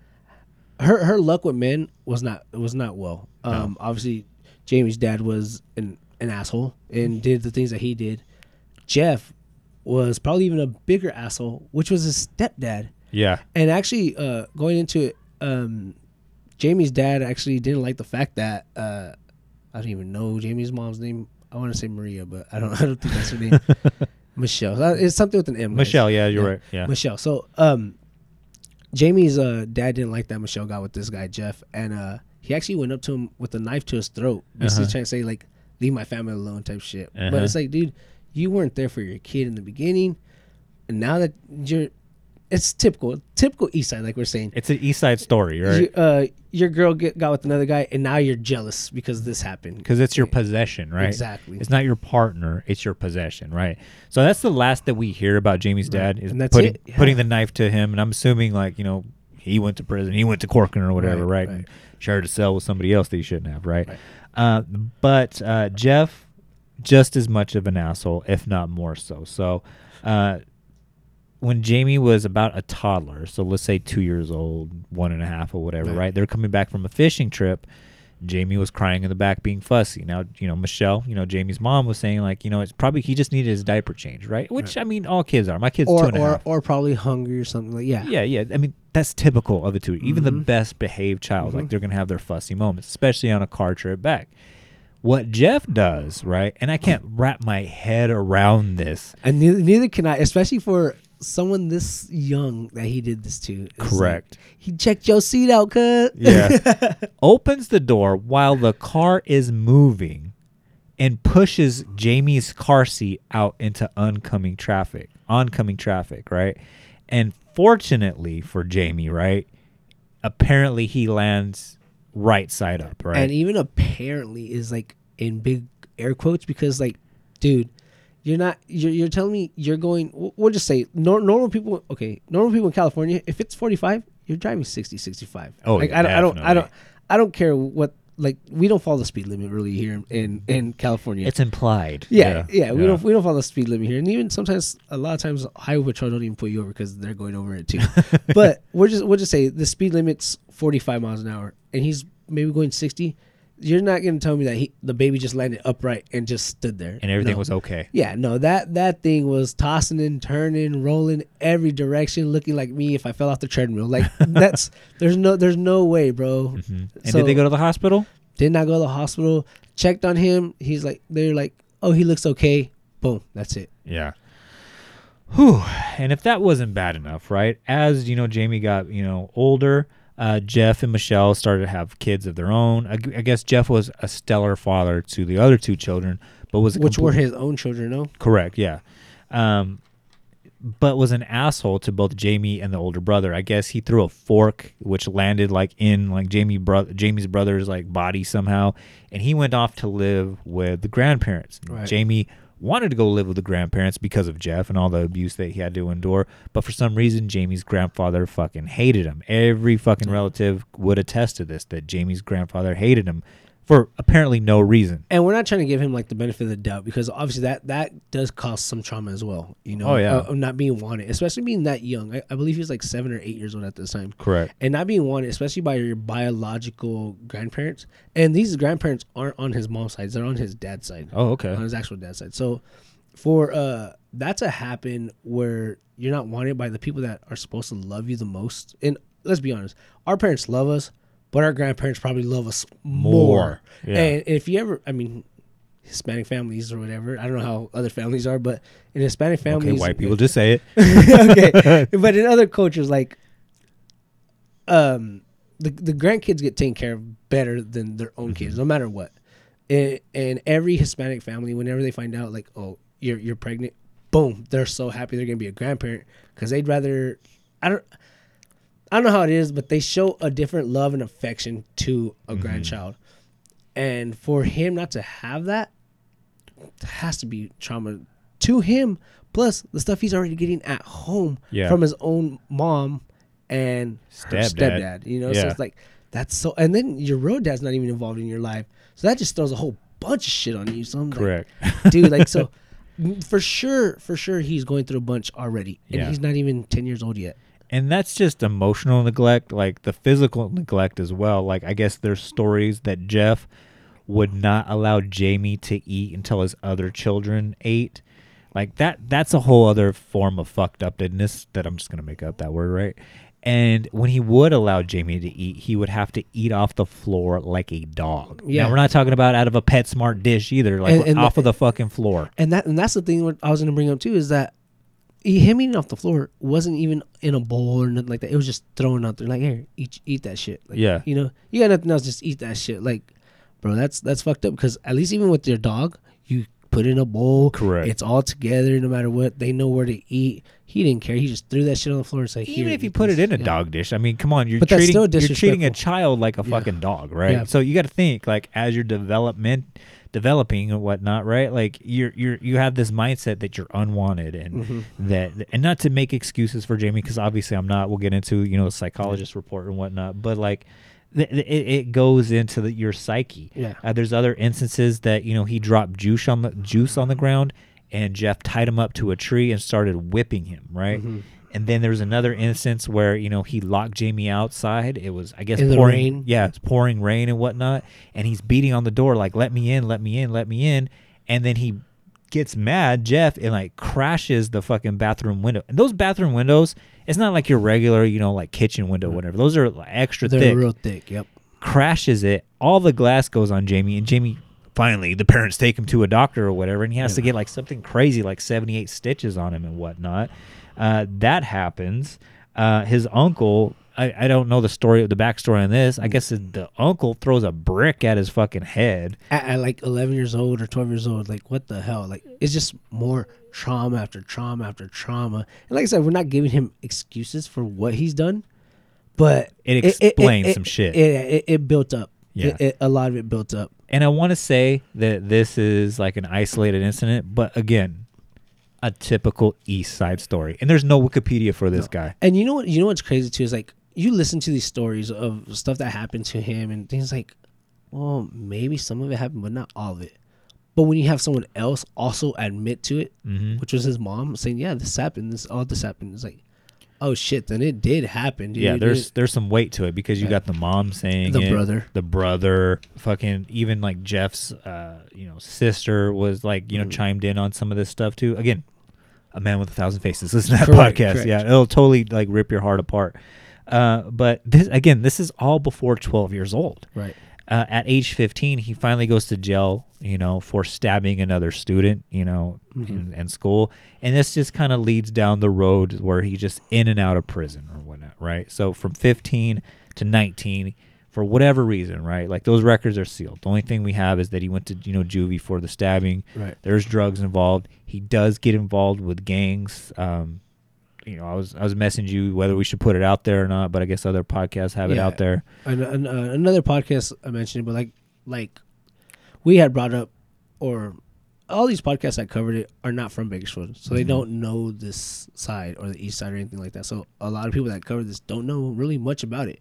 her her luck with men was not was not well. Um, obviously, Jamie's dad was an an asshole and did the things that he did. Jeff was probably even a bigger asshole, which was his stepdad. Yeah. And actually, uh, going into it, um, Jamie's dad actually didn't like the fact that uh, I don't even know Jamie's mom's name. I want to say Maria, but I don't. I don't think that's her name. Michelle. Uh, It's something with an M. guys. Michelle. Yeah, you're right. Yeah. Michelle. So, um, Jamie's uh, dad didn't like that Michelle got with this guy Jeff, and uh, he actually went up to him with a knife to his throat, basically Uh-huh. trying to say like, "Leave my family alone" type shit. Uh-huh. But it's like, dude, you weren't there for your kid in the beginning, and now that you're, it's typical, typical East Side, like we're saying. It's an East Side story, right? You, uh, your girl get, got with another guy, and now you're jealous because this happened. because it's your possession, right? Exactly. It's not your partner; it's your possession, right? So that's the last that we hear about Jamie's dad is And that's putting yeah. putting the knife to him, and I'm assuming like you know he went to prison, he went to Corcoran or whatever, Right, right? right. And shared a cell with somebody else that he shouldn't have, right? Uh, but uh, Jeff, just as much of an asshole, if not more so. So. Uh, when Jamie was about a toddler, so let's say two years old, one and a half, or whatever, Right. right? They're coming back from a fishing trip. Jamie was crying in the back, being fussy. Now, you know, Michelle, you know, Jamie's mom was saying like, you know, it's probably he just needed his diaper change, right? Which I mean, all kids are. My kid's two Or a half. or probably hungry or something like yeah. Yeah, yeah. I mean, that's typical of the two. Even the Mhm. best behaved child, Mm-hmm. like they're gonna have their fussy moments, especially on a car trip back. What Jeff does, right? And I can't wrap my head around this. And neither, neither can I, especially for someone this young that he did this to. It's like, Correct. he checked your seat out, cut. Yeah. Opens the door while the car is moving and pushes Jamie's car seat out into oncoming traffic. Oncoming traffic, right? And fortunately for Jamie, right? Apparently he lands right side up, right? And even apparently is like in big air quotes because like, dude, you're not. You're, you're telling me you're going. w- We'll just say nor, normal people. Okay, normal people in California. If it's 45, you're driving 60, 65. Oh, like yeah, I don't. I don't. I don't. I don't care what. Like we don't follow the speed limit really here in in, in California. it's implied. Yeah, yeah, we don't we don't follow the speed limit here, and even sometimes a lot of times highway patrol don't even put you over because they're going over it too. but we're just we'll just say the speed limit's forty five miles an hour, and he's maybe going sixty. You're not gonna tell me that he the baby just landed upright and just stood there And everything No. was okay. Yeah, no that that thing was tossing and turning, rolling every direction, looking like me if I fell off the treadmill. Like that's there's no there's no way, bro. Mm-hmm. And So- did they go to the hospital? Did not go to the hospital. Checked on him. He's like, they're like, oh, he looks okay. Boom, that's it. Yeah. Whew. And if that wasn't bad enough, right? As you know, Jamie got you know older. Uh, Jeff and Michelle started to have kids of their own. I, I guess Jeff was a stellar father to the other two children, but was Which were his own children, no? correct. Yeah. Um, but was an asshole to both Jamie and the older brother. I guess he threw a fork which landed like in like Jamie bro- Jamie's brother's like body somehow, and he went off to live with the grandparents. Right. Jamie wanted to go live with the grandparents because of Jeff and all the abuse that he had to endure, but for some reason Jamie's grandfather fucking hated him. Every fucking relative would attest to this that Jamie's grandfather hated him for apparently no reason. and we're not trying to give him like the benefit of the doubt because obviously that that does cause some trauma as well. You know, Oh, yeah. uh, not being wanted, especially being that young. I, I believe he was like seven or eight years old at this time. Correct. And not being wanted, especially by your biological grandparents. And these grandparents aren't on his mom's side; they're on his dad's side. Oh, okay. on his actual dad's side. So for uh that to happen where you're not wanted by the people that are supposed to love you the most, and let's be honest, our parents love us, but our grandparents probably love us more. More, yeah. And if you ever, I mean. Hispanic families or whatever. I don't know how other families are, but in Hispanic Okay, families, white people just say it. okay, but in other cultures, like, um, the the grandkids get taken care of better than their own kids, no matter what. And, and every Hispanic family, whenever they find out, like, oh, you're you're pregnant, boom, they're so happy they're gonna be a grandparent because they'd rather. I don't. I don't know how it is, but they show a different love and affection to a mm-hmm. grandchild, and for him not to have that has to be trauma to him. Plus the stuff he's already getting at home Yeah. from his own mom and Stepdad. stepdad. You know, so it's like that's so. And then your road dad's not even involved in your life, so that just throws a whole bunch of shit on you. So I'm like, Correct. dude. Like so, for sure, for sure, he's going through a bunch already, and Yeah. he's not even ten years old yet. And that's just emotional neglect like the physical neglect as well. Like i guess there's stories that jeff would not allow jamie to eat until his other children ate. Like that that's a whole other form of fucked upness that i'm just gonna make up that word right? And when he would allow jamie to eat he would have to eat off the floor like a dog. Yeah. now we're not talking about out of a pet smart dish either like And- and off the- of the fucking floor. And that and that's the thing I was gonna bring up too is that him eating off the floor wasn't even in a bowl or nothing like that. It was just thrown out there like here, eat eat that shit. Like, Yeah. you know, you got nothing else, just eat that shit. Like, bro, that's that's fucked up because at least even with your dog, you put in a bowl. Correct. It's all together, no matter what. They know where to eat. He didn't care. He just threw that shit on the floor and said, even if you put it in a Yeah. dog dish, I mean, come on, you're But treating you're treating a child like a Yeah. fucking dog, right? Yeah. So you got to think like as you're development developing and whatnot, right? Like you're you're you have this mindset that you're unwanted and Mm-hmm. that and not to make excuses for Jamie because obviously I'm not. We'll get into you know a psychologist report and whatnot, but like. th- th- It, it goes into the, your psyche. Yeah. Uh, there's other instances that you know he dropped juice on the juice on the ground, and Jeff tied him up to a tree and started whipping him. Right. Mm-hmm. And then there's another instance where you know he locked Jamie outside. It was I guess In pouring, rain? yeah, it's pouring rain and whatnot, and he's beating on the door like "Let me in, let me in, let me in," and then he gets mad, Jeff, and like crashes the fucking bathroom window. And those bathroom windows, it's not like your regular, you know, like kitchen window, or whatever. Those are like, extra They're thick real thick. Yep. crashes it. All the glass goes on Jamie, and Jamie finally the parents take him to a doctor or whatever, and he has to get like something crazy, like seventy eight stitches on him and whatnot. Uh, that happens. Uh, his uncle. I, I don't know the story of the backstory on this. I guess the uncle throws a brick at his fucking head. At, at like 11 years old or 12 years old, like what the hell? Like it's just more trauma after trauma after trauma. And like I said, we're not giving him excuses for what he's done, but It explains some shit. It, it, it built up. Yeah. It- it- a lot of it built up. And I want to say that this is like an isolated incident, but again, a typical East Side story. And there's no Wikipedia for this guy. And you know what? You know what's crazy too is like you listen to these stories of stuff that happened to him and things like, well, maybe some of it happened, but not all of it. But when you have someone else also admit to it, Mm-hmm. which was his mom, saying, "Yeah, this happened. This all this happened," it's like, oh shit, then it did happen, dude. Yeah, there's there's some weight to it because you got the mom saying The it, brother. the brother, fucking even like Jeff's, uh, you know, sister was like Mm. you know chimed in on some of this stuff too. Again, a man with a thousand faces. Listen to that Correct, podcast. correct. Yeah, it'll totally like rip your heart apart. Uh, but this again, this is all before 12 years old. right. Uh, at age 15, he finally goes to jail, you know, for stabbing another student, you know, in, in school. And this just kind of leads down the road where he's just in and out of prison or whatnot, right? So from 15 to 19, for whatever reason, right? Like those records are sealed. The only thing we have is that he went to, you know, juvie for the stabbing. Right. There's drugs involved. He does get involved with gangs. Um, you know, I was I was messaging you whether we should put it out there or not, but I guess other podcasts have it out there. An, an, uh, another podcast I mentioned but like like we had brought up, or all these podcasts that covered it are not from Bakersfield, so Mm-hmm. they don't know this side or the east side or anything like that. So a lot of people that cover this don't know really much about it.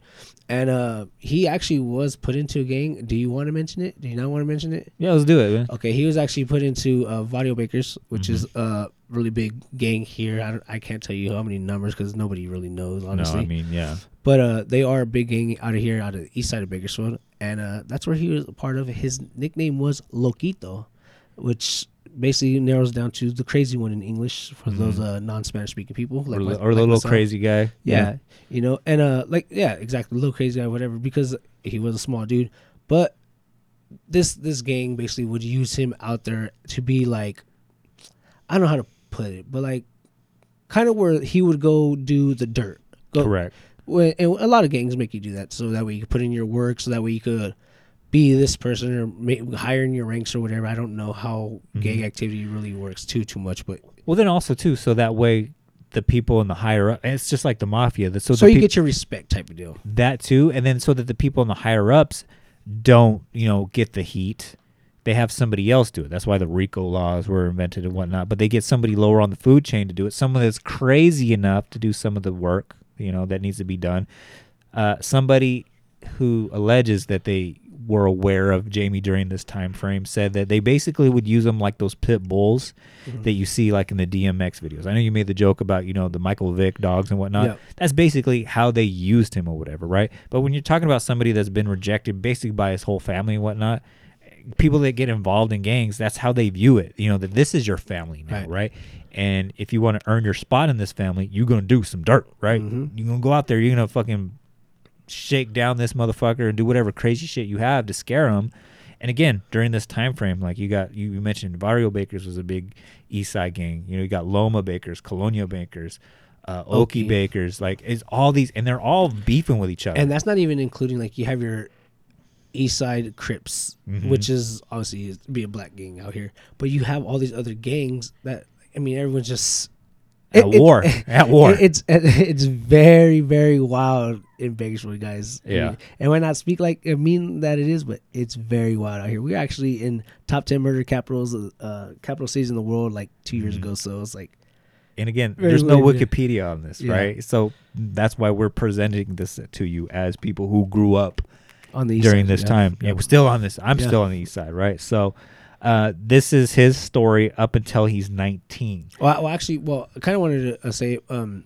And uh he actually was put into a gang. Do you want to mention it? Do you not want to mention it? Yeah, let's do it, man. Okay, he was actually put into uh, Varrio Bakers, which is Mm-hmm. a really big gang here. I, I can't tell you how many numbers because nobody really knows, honestly. No, I mean, yeah. But uh, they are a big gang out of here, out of the east side of Bakersfield, and uh, that's where he was a part of. His nickname was Loquito, which basically narrows down to the crazy one in English for those uh, non-Spanish speaking people, like or, my- the- or like the little crazy guy. Yeah, you know, and uh, like yeah, exactly, little crazy guy, whatever, because he was a small dude. But this this gang basically would use him out there to be like, I don't know how to put it, but like, kind of where he would go do the dirt. Go, Correct. Well, and a lot of gangs make you do that, so that way you can put in your work, so that way you could be this person or ma- higher in your ranks or whatever. I don't know how Mm-hmm. gang activity really works too too much, but Well, then also too, so that way the people in the higher up, and it's just like the mafia. that- So, so the you peop- get your respect type of deal. that too, and then so that the people in the higher ups don't, you know, get the heat. They have somebody else do it. That's why the RICO laws were invented and whatnot. But they get somebody lower on the food chain to do it. Someone that's crazy enough to do some of the work, you know, that needs to be done. Uh, somebody who alleges that they were aware of Jamie during this time frame said that they basically would use them like those pit bulls mm-hmm. that you see like in the DMX videos. I know you made the joke about you know the Michael Vick dogs and whatnot. Yeah. That's basically how they used him or whatever, right? But when you're talking about somebody that's been rejected basically by his whole family and whatnot, people that get involved in gangs, that's how they view it. You know that this is your family now, Right. right? And if you want to earn your spot in this family, you're gonna do some dirt, right? Mm-hmm. You're gonna go out there, you're gonna fucking shake down this motherfucker and do whatever crazy shit you have to scare him. And again, during this time frame, like you got you, you mentioned, Barrio Bakers was a big East Side gang. You know, you got Loma Bakers, Colonia Bakers, uh, Okie. Bakers. Like it's all these, and they're all beefing with each other. and that's not even including like you have your east side crips Mm-hmm. which is obviously be a black gang out here but you have all these other gangs that i mean everyone's just At war. At war. it's it's very very wild in Bakersfield, guys. I Yeah. mean, and when I speak like I mean that it is, but it's very wild out here. We're actually in top ten murder capitals, uh, capital cities in the world, like two years Mm-hmm. ago. So it's like and again, there's no. Wikipedia on this, Yeah. right? So that's why we're presenting this to you as people who grew up on the east during side, this yeah. time. Yeah, we're still on this. I'm Yeah. still on the east side, right? So uh, this is his story up until he's 19. Well, well, actually, well, I kind of wanted to uh, say, um,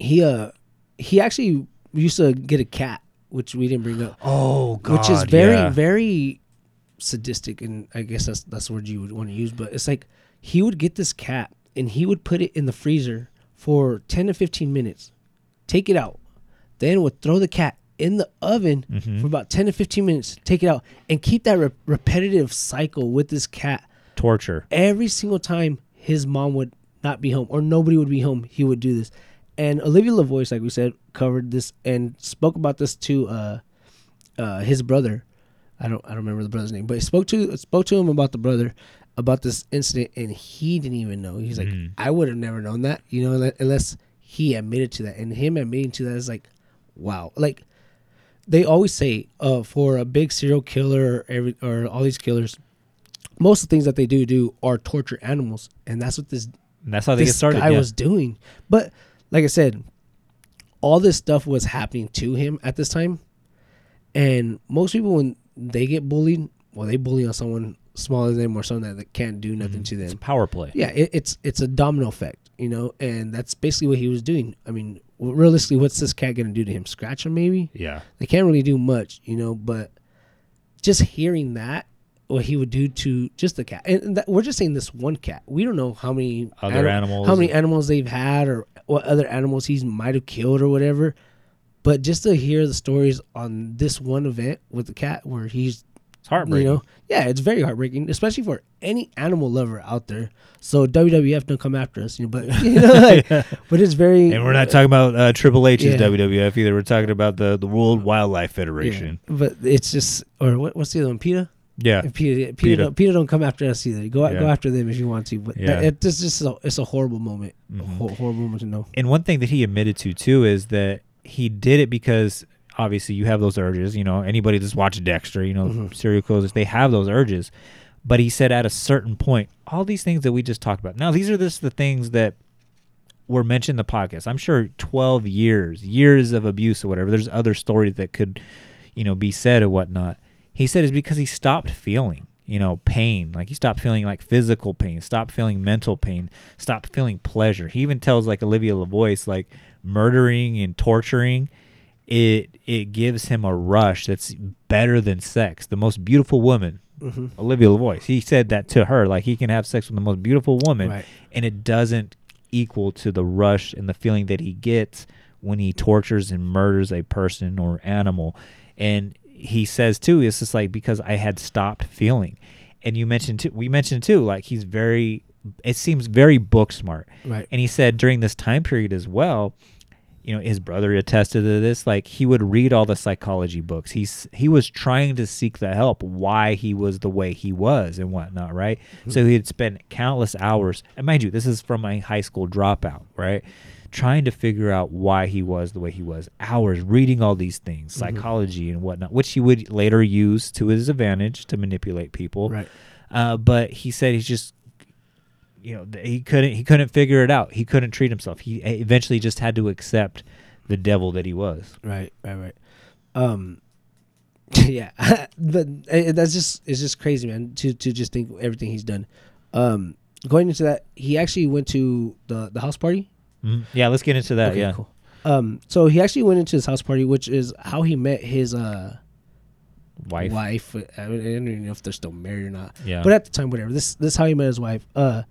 he uh, he actually used to get a cat, which we didn't bring up, Oh which is very very sadistic, and I guess that's that's the word you would want to use. But it's like he would get this cat and he would put it in the freezer for ten to fifteen minutes, take it out, then would throw the cat in the oven Mm-hmm. for about ten to fifteen minutes, take it out, and keep that re- repetitive cycle with this cat torture. every single time his mom would not be home or nobody would be home, he would do this. And Olivia LaVoice, like we said, covered this and spoke about this to uh, uh, his brother. I don't I don't remember the brother's name, but he spoke to spoke to him about the brother about this incident, and he didn't even know. He's like, I would have never known that, you know, unless he admitted to that. And him admitting to that is like, wow, like they always say uh, for a big serial killer or, every, or all these killers, most of the things that they do do are torture animals, and that's what this And that's how they get started. guy yeah. was doing. But like I said, all this stuff was happening to him at this time, and most people when they get bullied, well, they bully on someone smaller than them or someone that, that can't do nothing to Mm-hmm. it's them. power play. Yeah, it, it's it's a domino effect, you know, and that's basically what he was doing. I mean, realistically, what's this cat gonna do to him? Scratch him, maybe? Yeah. They can't really do much, you know, but just hearing that, what he would do to just the cat, and that, we're just saying this one cat. We don't know how many Other animals. how many animals they've had, or what other animals he might have killed, or whatever. But just to hear the stories on this one event with the cat, where he's It's heartbreaking. you know, yeah, it's very heartbreaking, especially for any animal lover out there. So WWF don't come after us, you know, but you know, like, but it's very And we're not talking about uh, Triple H's Yeah. WWF either. We're talking about the, the World Wildlife Yeah, Federation. but it's just or what, what's the other one? PETA. Yeah. And Peter, Peter, Peter. Don't, Peter don't come after us either. Go Yeah. go after them if you want to. But Yeah. that, it, it's just a, it's a horrible moment. A Mhm. hor- horrible moment to know. And one thing that he admitted to too is that he did it because obviously you have those urges. You know, anybody that's watched Dexter, you know, Mhm. serial killers, they have those urges. But he said at a certain point, all these things that we just talked about. Now, these are just the things that were mentioned in the podcast. I'm sure 12 years, years of abuse or whatever. There's other stories that could, you know, be said or whatnot. He said it's because he stopped feeling, you know, pain. Like he stopped feeling like physical pain, stopped feeling mental pain, stopped feeling pleasure. He even tells like Olivia LaVoice, like murdering and torturing, it it gives him a rush that's better than sex. The most beautiful woman, mm-hmm. Olivia LaVoice. He said that to her, like he can have sex with the most beautiful woman, Right. and it doesn't equal to the rush and the feeling that he gets when he tortures and murders a person or animal. And he says too, it's just like because I had stopped feeling. And you mentioned too, we mentioned too, like he's very, it seems very book smart. Right. And he said during this time period as well, you know, his brother attested to this. Like he would read all the psychology books. He's he was trying to seek the help why he was the way he was and whatnot, right? So he had spent countless hours. And mind you, this is from a high school dropout, right? Trying to figure out why he was the way he was. Hours reading all these things, psychology and whatnot, which he would later use to his advantage to manipulate people. Right. Uh, but he said he's just you know he couldn't he couldn't figure it out he couldn't treat himself he eventually just had to accept the devil that he was Right, right, right. Um, yeah, but uh, that's just it's just crazy, man. To to just think everything he's done. Um, going into that, he actually went to the the house party. Mhm. yeah let's get into that Okay, yeah cool. Um, so he actually went into his house party, which is how he met his uh wife, wife. I, mean, I don't even know if they're still married or not. Yeah. But at the time, whatever. This this is how he met his wife. Uh,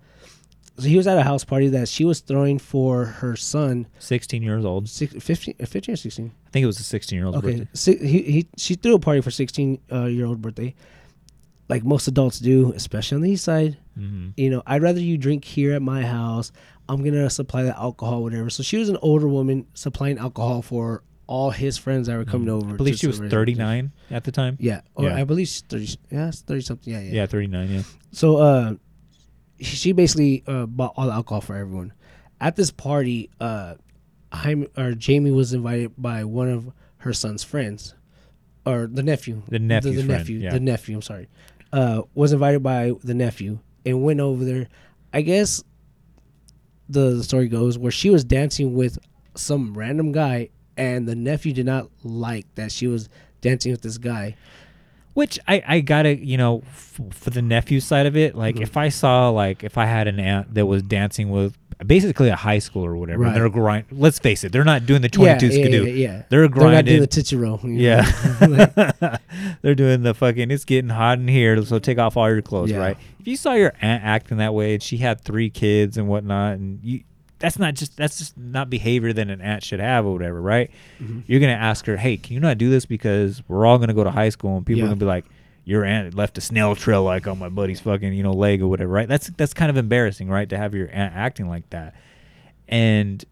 he was at a house party that she was throwing for her son, 16 years old six, 15, uh, 15 or sixteen. i think it was a 16 year old birthday. Okay, si- he, he she threw a party for sixteen uh, year old birthday, like most adults do, especially on the east side. hmm You know, I'd rather you drink here at my house. I'm gonna supply the alcohol, whatever. So she was an older woman supplying alcohol for all his friends that were coming over. Mm-hmm. i believe she was 39 at the time Yeah, or Yeah. I believe she's thirty. Yeah, thirty something. Yeah, yeah. yeah 39 yeah So uh, she basically uh, bought all the alcohol for everyone. At this party, uh, Jaime, or Jamie was invited by one of her son's friends, or the nephew. The nephew's the, friend, nephew. yeah. The nephew. I'm sorry. Uh, was invited by the nephew and went over there. I guess the, the story goes where she was dancing with some random guy, and the nephew did not like that she was dancing with this guy. Which I, I gotta, you know, f- for the nephew side of it, like Mm-hmm. if I saw, like, if I had an aunt that was dancing with basically a high school or whatever, and Right. they're grind. Let's face it, they're not doing the 22 yeah, skidoo. yeah, yeah. They're grinding They're not doing the roll. Yeah. They're doing the fucking it's getting hot in here, so take off all your clothes, Yeah. right? If you saw your aunt acting that way and she had three kids and whatnot and you that's not just that's just not behavior that an aunt should have or whatever, right? Mm-hmm. You're gonna ask her, Hey, can you not do this because we're all gonna go to high school and people Yeah. are gonna be like, Your aunt left a snail trail like on my buddy's fucking, you know, leg or whatever, right? That's that's kind of embarrassing, right? To have your aunt acting like that. And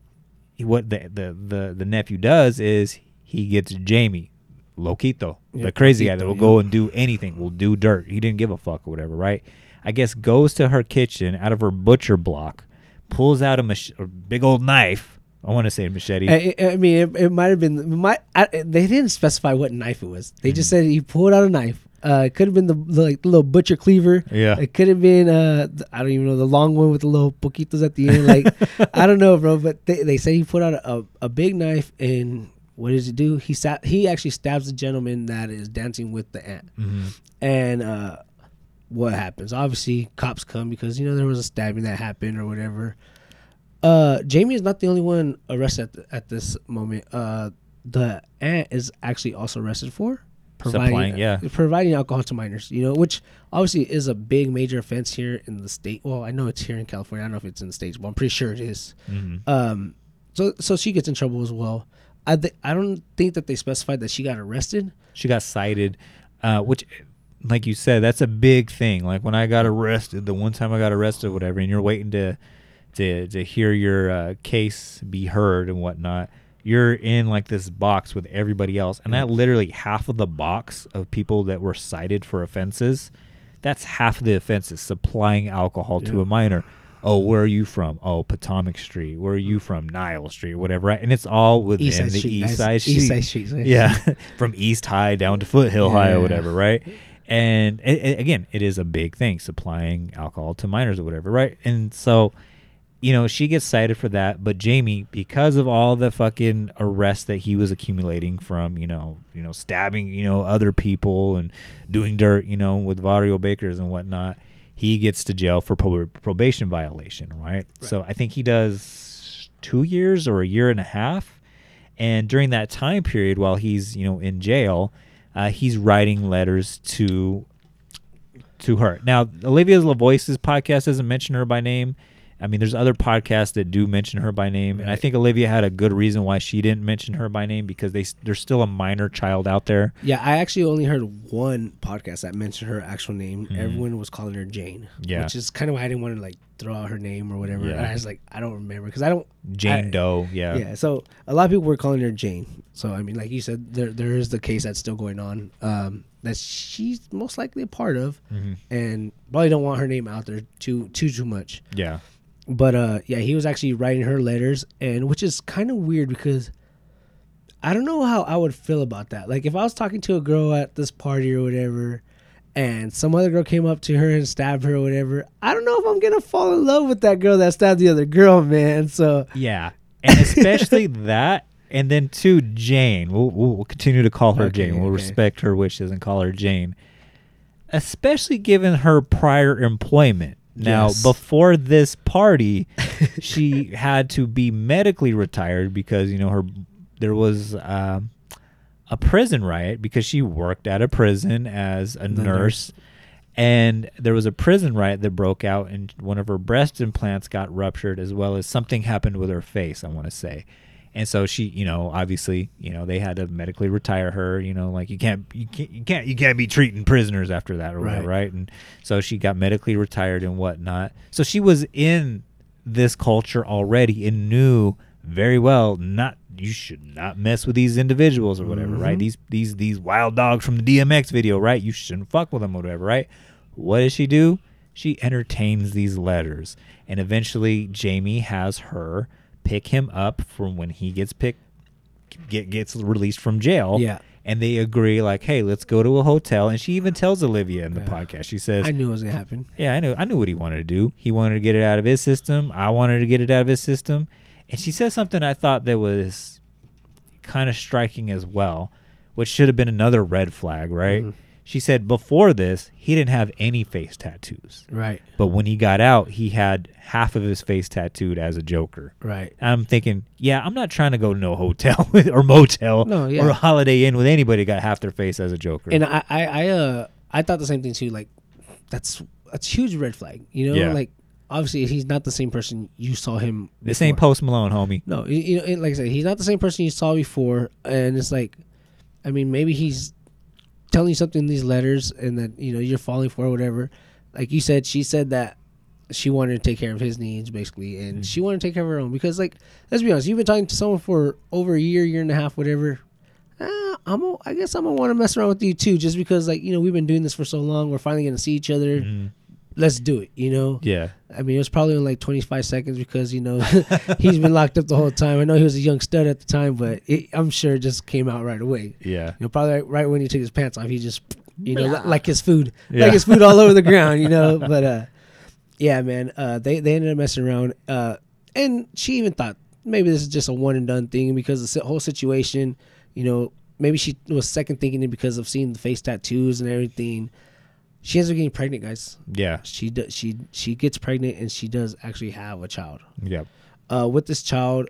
what the the the, the nephew does is he gets Jamie, Loquito, Yeah, the crazy guy that will yeah. go and do anything, will do dirt. He didn't give a fuck or whatever, right? I guess goes to her kitchen out of her butcher block, pulls out a, mach- a big old knife. I want to say machete. I, I mean, it, it might have been. Might I, they didn't specify what knife it was. They Mm. just said he pulled out a knife. Uh, it could have been the, the like little butcher cleaver. Yeah. It could have been uh, th- I don't even know the long one with the little poquitos at the end. Like I don't know, bro. But they, they say he put out a, a big knife and what does he do? He sat. He actually stabs the gentleman that is dancing with the ant. Mm-hmm. And uh, what happens? Obviously, cops come because you know there was a stabbing that happened or whatever. Uh, Jamie is not the only one arrested at, at this moment. Uh, the aunt is actually also arrested for Supplying, yeah. providing alcohol to minors. You know, which obviously is a big major offense here in the state. Well, I know it's here in California. I don't know if it's in the states, but I'm pretty sure it is. Mm-hmm. Um, so so she gets in trouble as well. I th- I don't think that they specified that she got arrested. she got cited, uh, which, like you said, that's a big thing. Like when I got arrested, the one time I got arrested, whatever, and you're waiting to to to hear your uh, case be heard and whatnot. you're in like this box with everybody else, and that literally half of the box of people that were cited for offenses. That's half of the offenses supplying alcohol to a minor. Oh, where are you from? Oh, Potomac Street. Where are you from? Nile Street, whatever. Right? And it's all within East Side the Street, East. Side Street. East Side Street, yeah. Yeah, from East High down to Foothill High or whatever, right? And it, it- again, it is a big thing supplying alcohol to minors or whatever, right? And so, you know, she gets cited for that, but Jamie, because of all the fucking arrests that he was accumulating from, you know, you know, stabbing, you know, other people and doing dirt, you know, with Varrio Bakers and whatnot, he gets to jail for prob- probation violation, right? So I think he does two years or a year and a half. And during that time period, while he's you know in jail, uh, he's writing letters to to her. Now, Olivia LaVoice's podcast doesn't mention her by name. I mean, there's other podcasts that do mention her by name, and I think Olivia had a good reason why she didn't mention her by name because they there's still a minor child out there. Yeah, I actually only heard one podcast that mentioned her actual name. Everyone was calling her Jane. Mm-hmm. Yeah. which is kind of why I didn't want to like throw out her name or whatever. Yeah. I was like, I don't remember because I don't. Jane I- Doe, yeah. Yeah, so a lot of people were calling her Jane. So I mean, like you said, there there is the case that's still going on um, that she's most likely a part of, Mm-hmm. and probably don't want her name out there too too too much. yeah. But uh, yeah, he was actually writing her letters, and which is kind of weird because I don't know how I would feel about that. Like if I was talking to a girl at this party or whatever, and some other girl came up to her and stabbed her or whatever, I don't know if I'm gonna fall in love with that girl that stabbed the other girl, man. So Yeah, and especially that, and then to Jane. We'll, we'll we'll continue to call her Okay, Jane. We'll okay. respect her wishes and call her Jane, especially given her prior employment. Now, Yes. before this party, she had to be medically retired because you know her there was um, a prison riot because she worked at a prison as a nurse. and there was a prison riot that broke out and one of her breast implants got ruptured as well as something happened with her face i want to say and so she you know obviously you know they had to medically retire her you know like you can't you can't you can't you can't be treating prisoners after that or whatever Right. right and so she got medically retired and whatnot so she was in this culture already and knew very well not you should not mess with these individuals or whatever, right? Mm-hmm. These these these wild dogs from the DMX video, right? You shouldn't fuck with them or whatever, right? What does she do? She entertains these letters, and eventually Jamie has her pick him up from when he gets picked get gets released from jail. Yeah. And they agree, like, hey, let's go to a hotel. And she even tells Olivia in the podcast, she says, I knew it was gonna happen. yeah, I knew I knew what he wanted to do. He wanted to get it out of his system. I wanted to get it out of his system. And she said something I thought that was kind of striking as well, which should have been another red flag, right? Mm-hmm. She said before this, he didn't have any face tattoos. Right, But when he got out, he had half of his face tattooed as a Joker. right. I'm thinking, yeah, I'm not trying to go to no hotel with, or motel No, yeah. or a Holiday Inn with anybody got half their face as a Joker. And I, I, I, uh, I thought the same thing too. Like, that's that's a huge red flag. You know, Yeah. like obviously he's not the same person you saw him. this ain't. Post Malone, homie. No, you- know, like I said, he's not the same person you saw before, and it's like, I mean, maybe he's telling you something in these letters, and that you know you're falling for or whatever. Like you said, she said that she wanted to take care of his needs basically, and she wanted to take care of her own because, like, let's be honest, you've been talking to someone for over a year, year and a half, whatever. Uh, I'm, a, I guess I'm gonna want to mess around with you too, just because, like, you know, we've been doing this for so long. We're finally gonna see each other. Let's do it, you know. Yeah. I mean, it was probably in like 25 seconds because you know he's been locked up the whole time. I know he was a young stud at the time, but it, I'm sure it just came out right away. Yeah. You know, probably right, right when he took his pants off, he just, you know, li- like his food, Yeah. like his food all over the ground, you know. But uh, yeah, man, uh, they they ended up messing around, uh, and she even thought maybe this is just a one and done thing because the whole situation, you know, maybe she was second thinking it because of seeing the face tattoos and everything. She ends up getting pregnant, guys Yeah. she does she she gets pregnant and she does actually have a child Yeah. uh with this child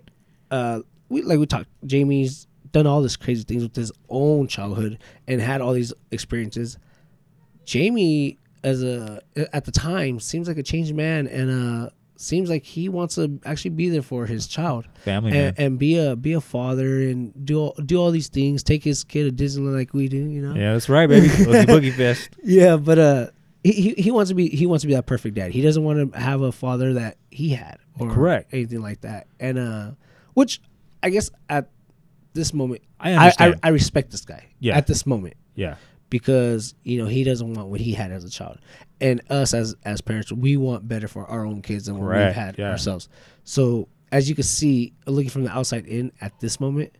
uh we like we talked jamie's done all these crazy things with his own childhood and had all these experiences jamie as a at the time seems like a changed man and uh seems like he wants to actually be there for his child Family man. and, and be a be a father and do all, do all these things take his kid to disneyland like we do you know Yeah, that's right, baby. Boogie Boogie Fest. yeah, but uh, he, he he wants to be he wants to be that perfect dad. He doesn't want to have a father that he had or Correct. anything like that. And uh, which I guess at this moment, I I, I. I respect this guy. Yeah. At this moment, yeah. because you know he doesn't want what he had as a child, and us as as parents, we want better for our own kids than what we've had yeah. ourselves. So as you can see, looking from the outside in at this moment,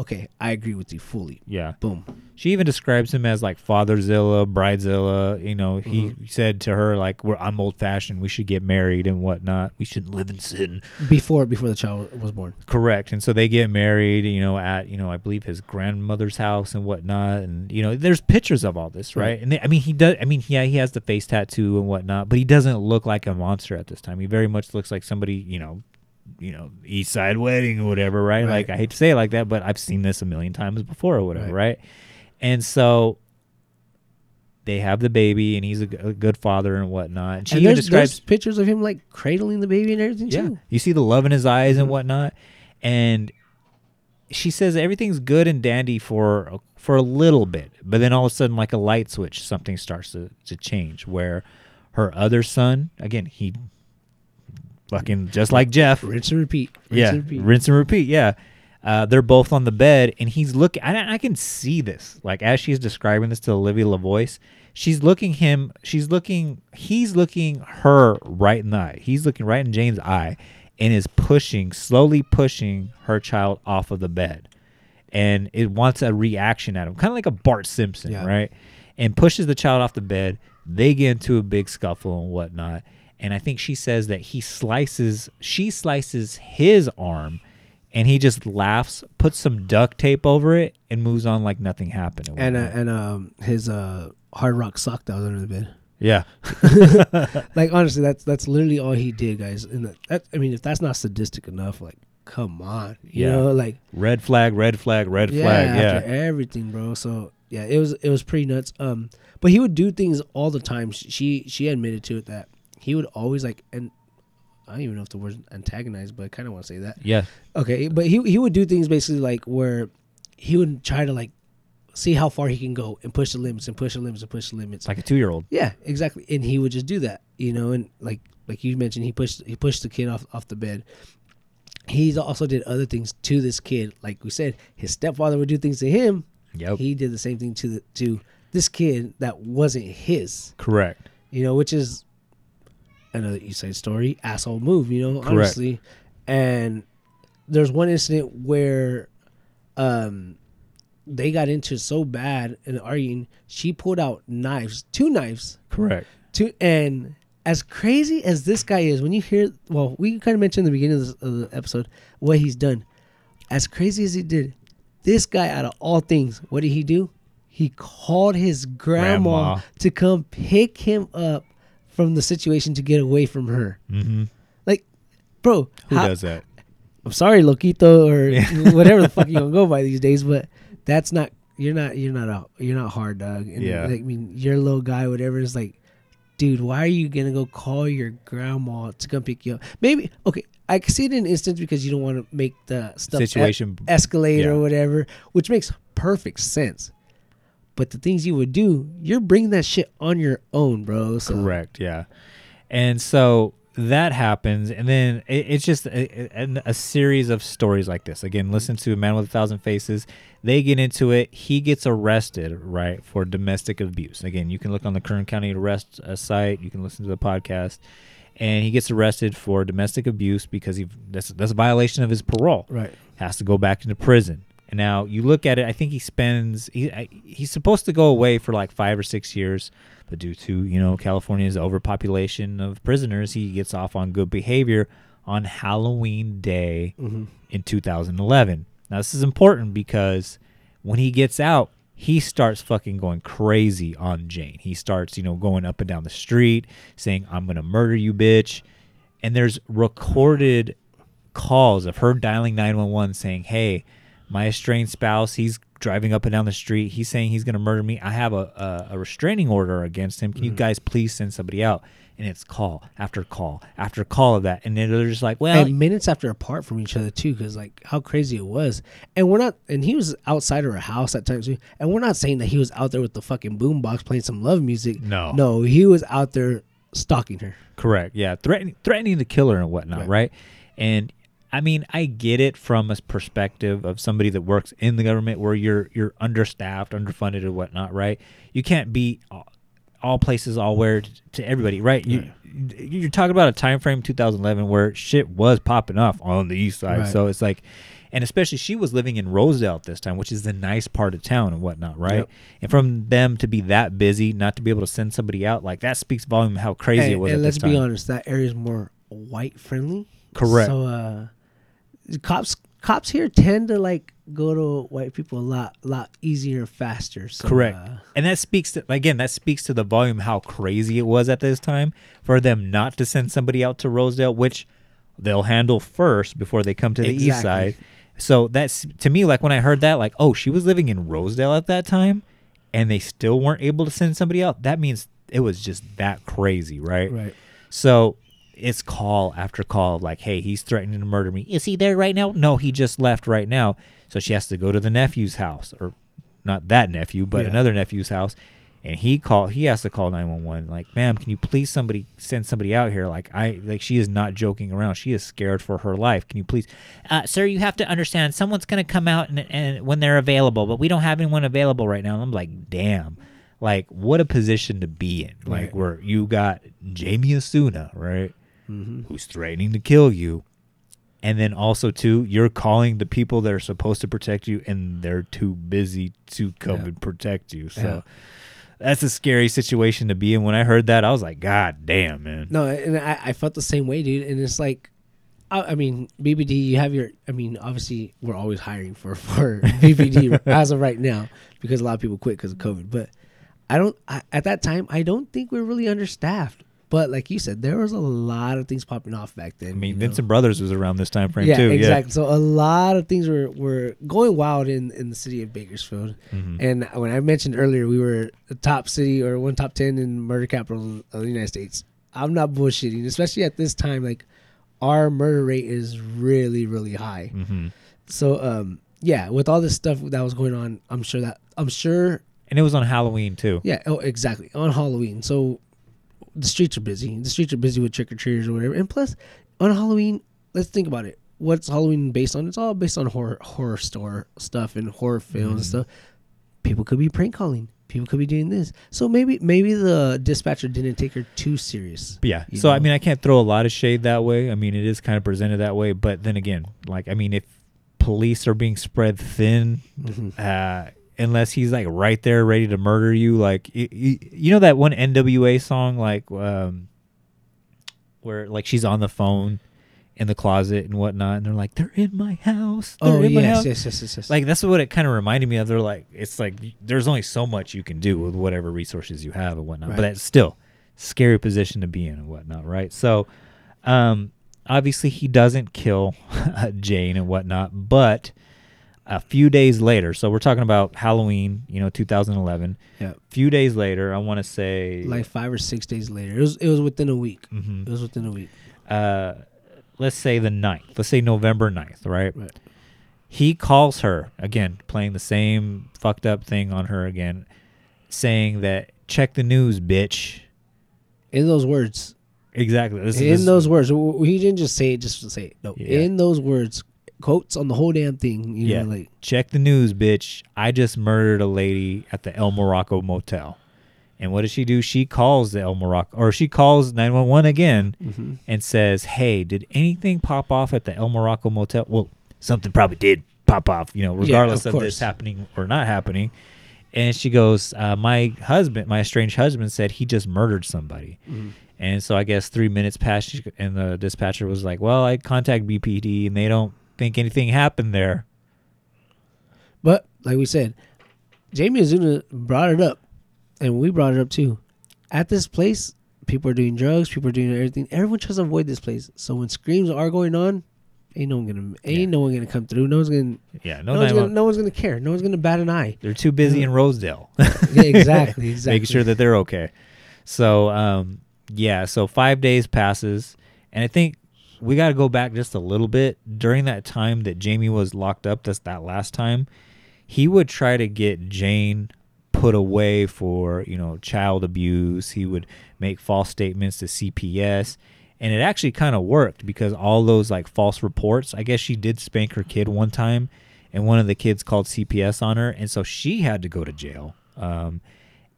okay, I agree with you fully. Yeah. Boom. She even describes him as like Fatherzilla, Bridezilla. You know, he Mm-hmm. said to her like, "We're I'm old fashioned. We should get married and whatnot. We shouldn't live in sin." Before before the child was born. Correct. And so they get married. You know, at you know, I believe his grandmother's house and whatnot. And you know, there's pictures of all this, right? Right. And they, I mean, he does. I mean, yeah, he has the face tattoo and whatnot, but he doesn't look like a monster at this time. He very much looks like somebody. You know. You know, East Side Wedding or whatever, right? Right. Like I hate to say it like that, but I've seen this a million times before or whatever, Right. right? And so they have the baby, and he's a, g- a good father and whatnot. And she and there's, describes there's pictures of him like cradling the baby and everything yeah. too. You see the love in his eyes and mm-hmm. whatnot. And she says everything's good and dandy for for a little bit, but then all of a sudden, like a light switch, something starts to, to change. Where her other son, again, he fucking just like Jeff, Rinse and repeat. Rinse yeah, and repeat. rinse and repeat. Yeah, uh, they're both on the bed, and he's looking. I, I can see this, like as she's describing this to Olivia LaVoice. She's looking him. She's looking. He's looking her right in the eye. He's looking right in Jane's eye, and is pushing, slowly pushing her child off of the bed, and it wants a reaction at him, kind of like a Bart Simpson, Yeah. right? And pushes the child off the bed. They get into a big scuffle and whatnot. And I think she says that he slices, she slices his arm, and he just laughs, puts some duct tape over it, and moves on like nothing happened. And uh, and um his uh hard rock sock that was under the bed. yeah, Like honestly, that's that's literally all he did, guys. And that, that I mean, if that's not sadistic enough, like come on, you Yeah. know, like red flag, red flag, red yeah, flag. after Yeah, everything, bro. So yeah, it was it was pretty nuts. Um, but he would do things all the time. She she admitted to it that he would always like and. I don't even know if the word antagonize, but I kind of want to say that. yeah, Okay, but he he would do things basically like where he would try to like see how far he can go and push the limits and push the limits and push the limits. like a two year old. yeah, exactly. And he would just do that, you know, and like like you mentioned, he pushed he pushed the kid off off the bed. He also did other things to this kid. Like we said, his stepfather would do things to him. Yep, He did the same thing to the to this kid that wasn't his. correct. You know, which is another East Side Story asshole move. You know, Correct. honestly. And there's one incident where, um, they got into so bad and arguing. She pulled out knives, two knives, Correct. two, and as crazy as this guy is, when you hear, well, we kind of mentioned in the beginning of, this, of the episode what he's done. As crazy as he did, this guy, out of all things, what did he do? He called his grandma, Grandma. to come pick him up from the situation to get away from her. Mm-hmm. Like, bro, Who how- does that? I'm sorry, Loquito, or whatever the fuck you gonna go by these days, but that's not you're not you're not a you're not hard, dog. And Yeah. like, I mean, you're a little guy, whatever. It's like, dude, why are you gonna go call your grandma to come pick you up? Maybe okay, I can see it in an instance because you don't want to make the stuff e- Situation- escalate yeah. or whatever, which makes perfect sense. But the things you would do, you're bringing that shit on your own, bro. So, Correct. Yeah. And so that happens, and then it, it's just a, a, a series of stories like this. Again, listen to Man with a Thousand Faces. They get into it. He gets arrested, right, for domestic abuse. Again, you can look on the Kern County arrest uh, site. You can listen to the podcast, and he gets arrested for domestic abuse because he that's that's a violation of his parole. Right. Has to go back into prison. And now you look at it. I think he spends he I- he's supposed to go away for like five or six years, but due to you know California's overpopulation of prisoners, he gets off on good behavior on Halloween Day mm-hmm. in 2011. Now this is important because when he gets out, he starts fucking going crazy on Jane. He starts you know going up and down the street saying, "I'm gonna murder you, bitch," and there's recorded calls of her dialing 911 saying, "Hey, my estranged spouse, he's driving up and down the street. He's saying he's going to murder me. I have a, a, a restraining order against him. Can you mm-hmm. guys please send somebody out?" And it's call after call after call of that, and then they're just like, "Well, and minutes after apart from each other too, because like how crazy it was. And we're not, and he was outside of her house at times. And we're not saying that he was out there with the fucking boombox playing some love music. No. no, he was out there stalking her. Correct. Yeah, threatening threatening to kill her and whatnot, Right. right? And I mean, I get it from a perspective of somebody that works in the government where you're you're understaffed, underfunded, or whatnot, right? You can't be all, all places, all where to everybody, right? You you're talking about a time frame 2011 where shit was popping off on the east side, Right. so it's like. And especially, she was living in Rosedale at this time, which is the nice part of town and whatnot, right? Yep. And from them to be that busy, not to be able to send somebody out, like that speaks volume of how crazy and, it was. and let's be honest, that area is more white friendly. Correct. So uh, cops cops here tend to like go to white people a lot lot easier faster. So, Correct. Uh, and that speaks to again, that speaks to the volume how crazy it was at this time for them not to send somebody out to Rosedale, which they'll handle first before they come to the east side. So that's to me like when I heard that, like, oh, she was living in Rosedale at that time and they still weren't able to send somebody out. That means it was just that crazy, right? right. So it's call after call, like, hey, he's threatening to murder me. Is he there right now? No, he just left right now. So she has to go to the nephew's house, or not that nephew, but Yeah. another nephew's house. And he call he has to call nine one one. Like, ma'am, can you please somebody send somebody out here? Like, I like she is not joking around. She is scared for her life. Can you please, uh, sir? You have to understand. Someone's gonna come out and, and when they're available, but we don't have anyone available right now. And I'm like, damn, like what a position to be in. Like Right. where you got Jamie Osuna, right? Mm-hmm. who's threatening to kill you. And then also too, you're calling the people that are supposed to protect you and they're too busy to come Yeah. and protect you. So Yeah. that's a scary situation to be in. When I heard that, I was like, God damn, man. No, and I, I felt the same way, dude. And it's like, I, I mean, BPD, you have your. I mean, obviously, we're always hiring for for BPD as of right now because a lot of people quit because of COVID. But I don't. I, at that time, I don't think we're really understaffed. But like you said, there was a lot of things popping off back then. I mean, you know? Vincent Brothers was around this time frame yeah, too. exactly. So a lot of things were, were going wild in, in the city of Bakersfield. Mhm. And when I mentioned earlier, we were the top city or one top ten in murder capital of the United States. I'm not bullshitting, especially at this time. Like our murder rate is really, really high. Yeah. hmm So um, yeah, with all this stuff that was going on, I'm sure that I'm sure. And it was on Halloween too. Yeah. Oh, exactly on Halloween. So the streets are busy. The streets are busy with trick or treaters or whatever. And plus, on Halloween, let's think about it. What's Halloween based on? It's all based on horror, horror store stuff and horror films and stuff. People could be prank calling. People could be doing this. So maybe maybe the dispatcher didn't take her too serious. But yeah. You So I know? mean, I can't throw a lot of shade that way. I mean, it is kind of presented that way. But then again, like I mean, if police are being spread thin, uh, unless he's like right there ready to murder you, like y- y- you know that one NWA song, like um, where like she's on the phone in the closet and whatnot, and they're like, "They're in my house." They're Oh in my yes, house." yes, yes, yes, yes. Like that's what it kind of reminded me of. They're like, it's like there's only so much you can do with whatever resources you have and whatnot. But that's still scary position to be in and whatnot, right? So, um, obviously he doesn't kill Jane and whatnot, but a few days later, so we're talking about Halloween, you know, 2011. yeah, few days later, I want to say, like five or six days later. It was it was within a week. Mhm. It was within a week. uh, let's say the 9th. Let's say November 9th, right? Right. he calls her again playing the same fucked up thing on her again saying that check the news bitch In those words, exactly this, in this- those words, he didn't just say it just to say it. No, Yeah. in those words, quotes on the whole damn thing. You yeah. know, like check the news bitch. I just murdered a lady at the el morocco motel. And what does she do? She calls the el morocco or she calls 911 again Mm-hmm. and says hey did anything pop off at the el morocco motel? Well something probably did pop off you know regardless of of, this happening or not happening. And she goes uh, my husband my estranged husband said he just murdered somebody. Mm-hmm. and so i guess three minutes passed and the dispatcher was like well i contact bpd and they don't think anything happened there But like we said, Jamie Osuna brought it up, and we brought it up too. At this place, people are doing drugs, people are doing everything. Everyone tries to avoid this place. So when screams are going on, ain't no one gonna ain't Yeah. no one gonna come through. No one's gonna yeah no, no, one's gonna no one's gonna care. No one's gonna bat an eye. they're too busy in rosedale Yeah, exactly, exactly. making sure that they're okay. So um, yeah, so five days passes, and I think we got to go back just a little bit. During that time that Jamie was locked up, that's that last time, he would try to get Jane put away for you know child abuse. He would make false statements to CPS, and it actually kind of worked because all those like false reports. I guess she did spank her kid one time, and one of the kids called CPS on her, and so she had to go to jail. Um,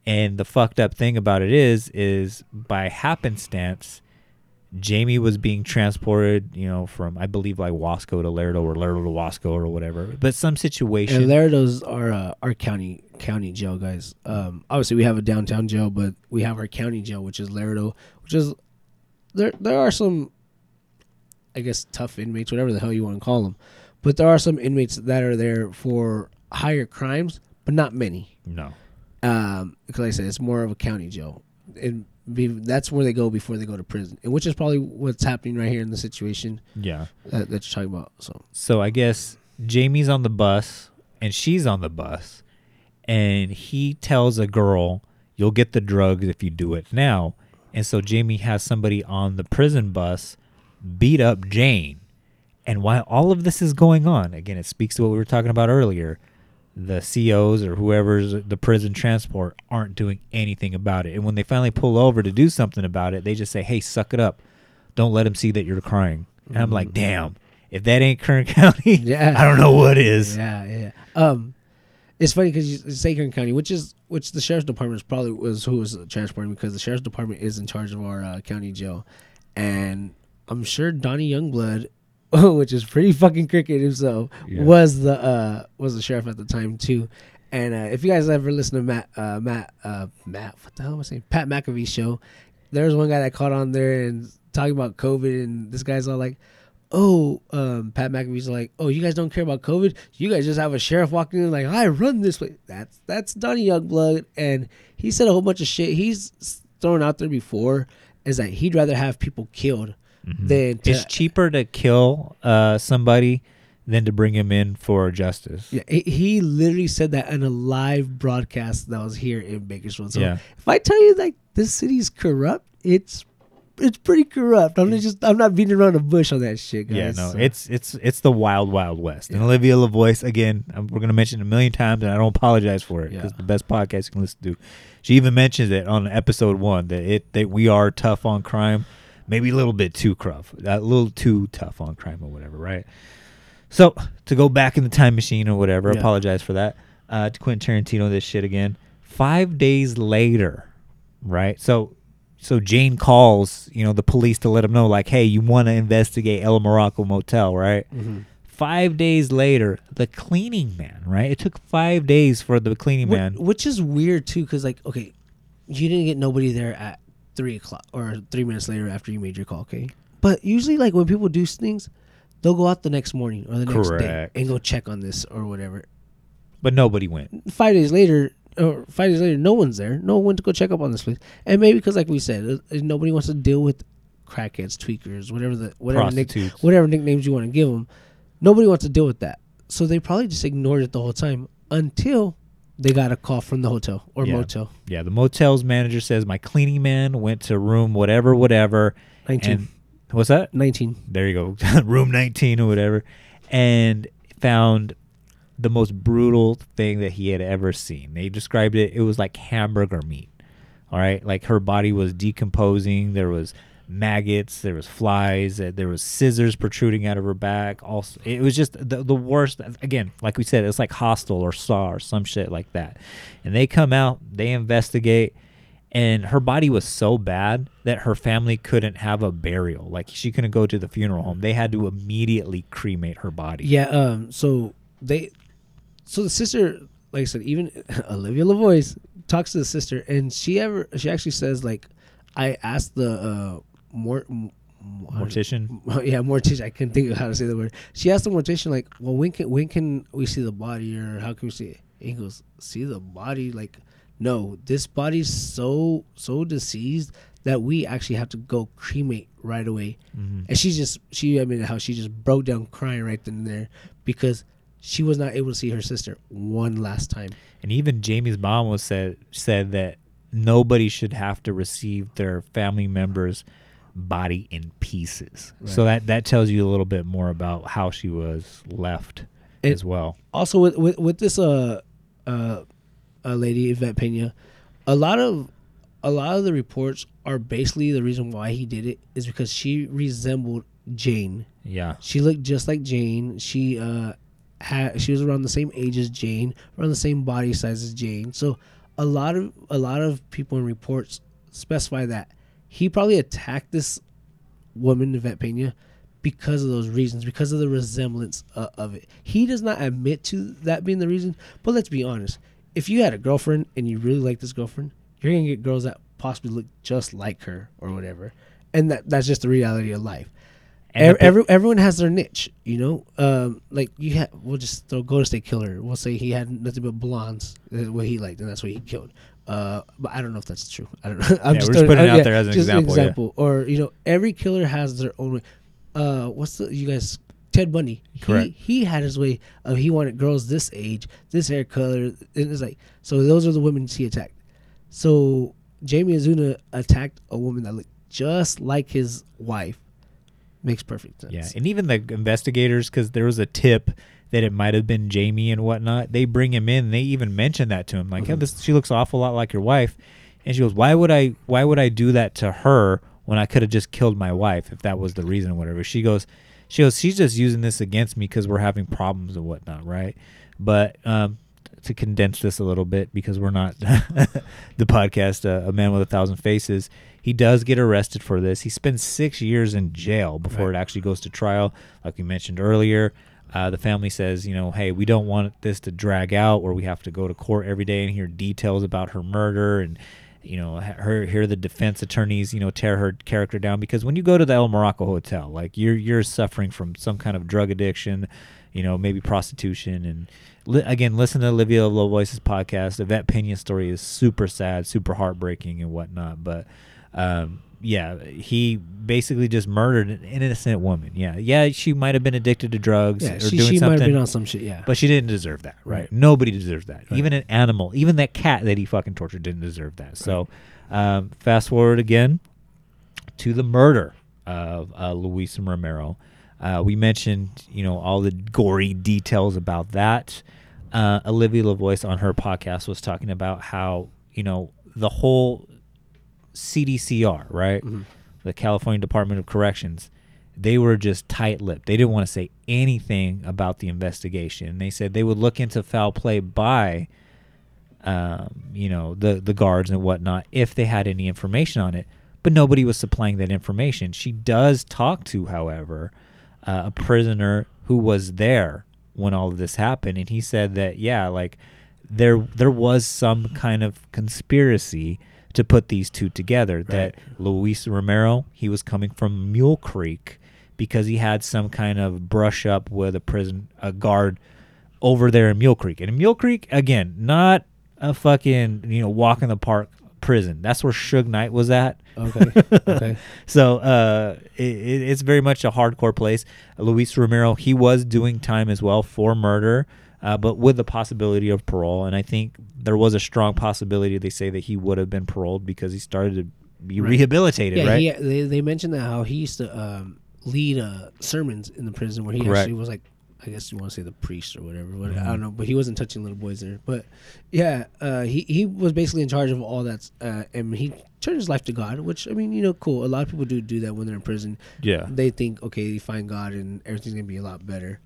and the fucked up thing about it is, is by happenstance, Jamie was being transported, you know, from I believe like Wasco to Lerdo or Lerdo to Wasco or whatever. But some situation. And Lerdo's our uh, our county county jail, guys. Um, obviously we have a downtown jail, but we have our county jail, which is Lerdo, which is there. There are some, I guess, tough inmates, whatever the hell you want to call them, but there are some inmates that are there for higher crimes, but not many. no. Um, because like I said, it's more of a county jail, be, that's where they go before they go to prison, and which is probably what's happening right here in the situation Yeah. that, that you're talking about. So So I guess Jamie's on the bus and she's on the bus, and he tells a girl, "You'll get the drugs if you do it now." And so Jamie has somebody on the prison bus beat up Jane. And while all of this is going on, again, it speaks to what we were talking about earlier. The COs or whoever's the prison transport aren't doing anything about it. And when they finally pull over to do something about it, they just say, "Hey, suck it up. Don't let them see that you're crying." And I'm like, "Damn, if that ain't Kern County, Yeah. I don't know what is." Yeah, yeah. Um, it's funny because you say Kern County, which is which the sheriff's department is probably was who was transporting because the sheriff's department is in charge of our uh, county jail, and I'm sure Donny Youngblood, which is pretty fucking cricket himself, Yeah. was the uh was the sheriff at the time too. And uh, if you guys ever listen to Matt, uh, Matt, uh, Matt, what the hell was I saying? Pat McAfee show. There was one guy that caught on there and talking about COVID, and this guy's all like, oh, um, Pat McAfee's like, oh, you guys don't care about COVID? You guys just have a sheriff walking in like, I run this way. That's that's Donny Youngblood, and he said a whole bunch of shit. He's thrown out there before is that he'd rather have people killed than to, It's cheaper to kill uh, somebody than to bring him in for justice. Yeah, he, he literally said that in a live broadcast that was here in Bakersfield. So Yeah. if I tell you like this city's corrupt, it's it's pretty corrupt. I'm just I'm not beating around the bush on that shit, guys. Yeah, no, So- it's it's it's the wild wild west. And Olivia LaVoice again, um, we're gonna mention it a million times, and I don't apologize for it because Yeah. the best podcast you can listen to. She even mentions it on episode one that it that we are tough on crime, maybe a little bit too rough, a little too tough on crime or whatever, right? So to go back in the time machine or whatever, Yeah. apologize for that. Uh, to Quentin Tarantino, this shit again. Five days later, right? So, so Jane calls, you know, the police to let them know, like, hey, you want to investigate El Morocco Motel, right? Five days later, the cleaning man, right? It took five days for the cleaning Wh- man. which is weird too, because like okay, you didn't get nobody there at three o'clock or three minutes later after you made your call, okay? But usually, like when people do things, they'll go out the next morning or the next day and go check on this or whatever. But nobody went. Five days later, or five days later, no one's there. No one went to go check up on this place, and maybe because, like we said, uh, uh, nobody wants to deal with crackheads, tweakers, whatever the whatever nick, whatever nicknames you want to give them. Nobody wants to deal with that, so they probably just ignored it the whole time until they got a call from the hotel or Yeah. motel. Yeah, the motel's manager says my cleaning man went to room whatever, whatever. 19. And what's that? 19. there you go, room 19 or whatever, and found the most brutal thing that he had ever seen. They described it, it was like hamburger meat. All right, like her body was decomposing. There was maggots, there was flies, uh, there was scissors protruding out of her back. Also, it was just the, the worst. Again, like we said, it's like Hostel or Saw or some shit like that. And they come out, they investigate, and her body was so bad that her family couldn't have a burial. Like she couldn't go to the funeral home. They had to immediately cremate her body. Yeah. Um. So they, so the sister, like I said, even Olivia LaVoice talks to the sister, and she ever she actually says like, I asked the uh more. Mortician. Yeah, mortician. I couldn't think of how to say the word. She asked the mortician like, "Well, when can when can we see the body, or how can we see it?" And he goes, "See the body? Like, no, this body's so so deceased that we actually have to go cremate right away." Mm-hmm. And she just she I mean how she just broke down crying right then and there because she was not able to see her sister one last time. And even Jamie's mom was said said that nobody should have to receive their family member's body in pieces. So that that tells you a little bit more about how she was left as well. also with with, with this uh uh uh lady Yvette Pena, a lot of a lot of the reports are basically the reason why he did it is because she resembled Jane. Yeah. She looked just like Jane. She uh had she was around the same age as Jane, around the same body size as Jane. So a lot of a lot of people in reports specify that he probably attacked this woman, Yvette Pena, because of those reasons, because of the resemblance uh, of it. He does not admit to that being the reason, but let's be honest. If you had a girlfriend and you really like this girlfriend, you're gonna get girls that possibly look just like her or whatever, and that that's just the reality of life. And Ev- the pi- every, everyone has their niche, you know. Um, like you have, we'll just throw Golden State Killer. We'll say he had nothing but blondes, uh, what he liked, and that's what he killed. Uh, but I don't know if that's true. I don't know. I'm Yeah, just we're just putting it out yeah, there as an just example, yeah. Or you know, every killer has their own way. Uh, what's the you guys? Ted Bundy. Correct. He, he had his way of he wanted girls this age, this hair color. And it's like so. Those are the women he attacked. So Jamie Osuna attacked a woman that looked just like his wife. Makes perfect sense. Yeah, and even the investigators, because there was a tip that it might have been Jamie and whatnot. They bring him in. They even mention that to him, like, "Yeah, this she looks awful lot like your wife," and she goes, "Why would I? Why would I do that to her when I could have just killed my wife if that was the reason or whatever?" She goes, "She goes, she's just using this against me because we're having problems and whatnot, right?" But um, to condense this a little bit because we're not the podcast uh, a man with a thousand faces he does get arrested for this he spends six years in jail before it actually goes to trial like we mentioned earlier uh, the family says you know hey we don't want this to drag out where we have to go to court every day and hear details about her murder and you know her hear the defense attorneys you know tear her character down. Because when you go to the El Morocco hotel like you're you're suffering from some kind of drug addiction you know maybe prostitution. And li- again listen to Olivia LaVoice's podcast. Yvette Pena's story is super sad super heartbreaking and whatnot. But um yeah he basically just murdered an innocent woman yeah yeah she might have been addicted to drugs Yeah, or she, doing she might something have been on some shit. Yeah. but she didn't deserve that, right? Right. Nobody deserves that. Even an animal, even that cat that he fucking tortured didn't deserve that. So, um, fast forward again to the murder of uh, Luis Romero. Uh, we mentioned, you know, all the gory details about that. Uh, Olivia LaVoice on her podcast was talking about how, you know, the whole CDCR, right? The California Department of Corrections, they were just tight lipped. They didn't want to say anything about the investigation. They said they would look into foul play by, um, you know, the, the guards and whatnot if they had any information on it. But nobody was supplying that information. She does talk to, however, uh, a prisoner who was there when all of this happened, and he said that yeah, like there there was some kind of conspiracy to put these two together. That Luis Romero he was coming from Mule Creek because he had some kind of brush up with a prison a guard over there in Mule Creek. And in Mule Creek again, not a fucking you know walk in the park prison. That's where Suge Knight was at. Okay. Okay. So uh, it, it- it's very much a hardcore place. Luis Romero, he was doing time as well for murder, uh, but with the possibility of parole. And I think there was a strong possibility they say that he would have been paroled because he started to be rehabilitated, yeah. right? He, they they mentioned that how he used to um, lead uh, sermons in the prison where he Correct. actually was like. I guess you want to say the priest or whatever. What, I Mm-hmm. don't know, but he wasn't touching little boys there. But yeah, uh, he he was basically in charge of all that, uh, and he turned his life to God. Which I mean, you know, cool. A lot of people do do that when they're in prison. Yeah. they think okay, they find God and everything's gonna be a lot better,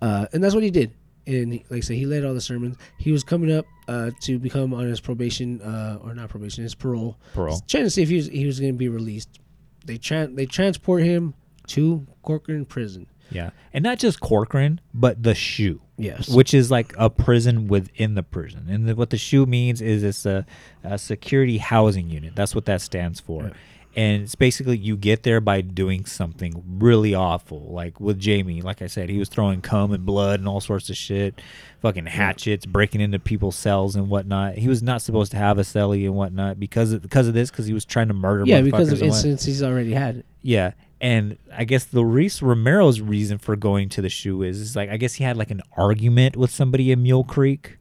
uh, and that's what he did. And he- like I said, he led all the sermons. He was coming up uh, to become on his probation, uh, or not probation, his parole. Parole. Trying to see if he was he was going to be released. They tran they transport him to Corcoran prison. Yeah, and not just Corcoran, but the shoe. Yes. which is like a prison within the prison. And the, what the shoe means is it's a, a security housing unit. That's what that stands for. And it's basically you get there by doing something really awful. Like with Jamie, like I said, he was throwing cum and blood and all sorts of shit, fucking hatchets, breaking into people's cells and whatnot. He was not supposed to have a cellie and whatnot because of, because of this, because he was trying to murder. Yeah, because of incidents he's already had. yeah. And I guess the Reese Romero's reason for going to the shoe is, is like I guess he had like an argument with somebody in Mule Creek.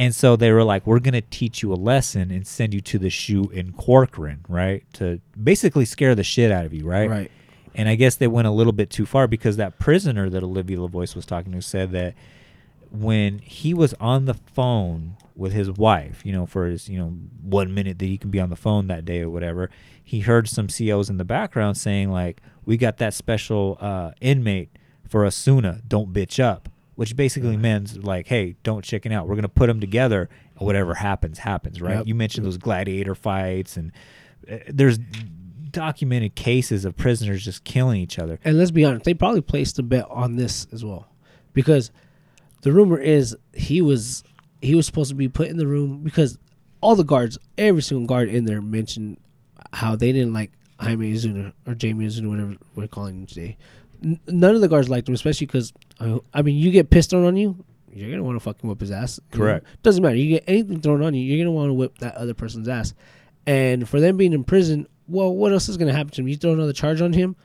And so they were like, We're gonna teach you a lesson and send you to the shoe in Corcoran, right? To basically scare the shit out of you, right? Right. And I guess they went a little bit too far because that prisoner that Olivia LaVoice was talking to said that when he was on the phone with his wife, you know, for his, you know, one minute that he can be on the phone that day or whatever, he heard some COs in the background saying like, "We got that special uh, inmate for Osuna. Don't bitch up." Which basically means like, "Hey, don't chicken out. We're gonna put them together. and Whatever happens, happens." Right? Yep. You mentioned those gladiator fights, and uh, there's documented cases of prisoners just killing each other. And let's be honest, they probably placed a bet on this as well, because the rumor is he was he was supposed to be put in the room because all the guards, every single guard in there mentioned how they didn't like Jaime Osuna or Jamie Osuna, whatever we're calling him today. N- none of the guards liked him, especially because I mean, you get pissed on on you, you're gonna want to fucking whip his ass. you know? Correct. Doesn't matter. You get anything thrown on you, you're gonna want to whip that other person's ass. And for them being in prison, well, what else is gonna happen to him? You throw another charge on him.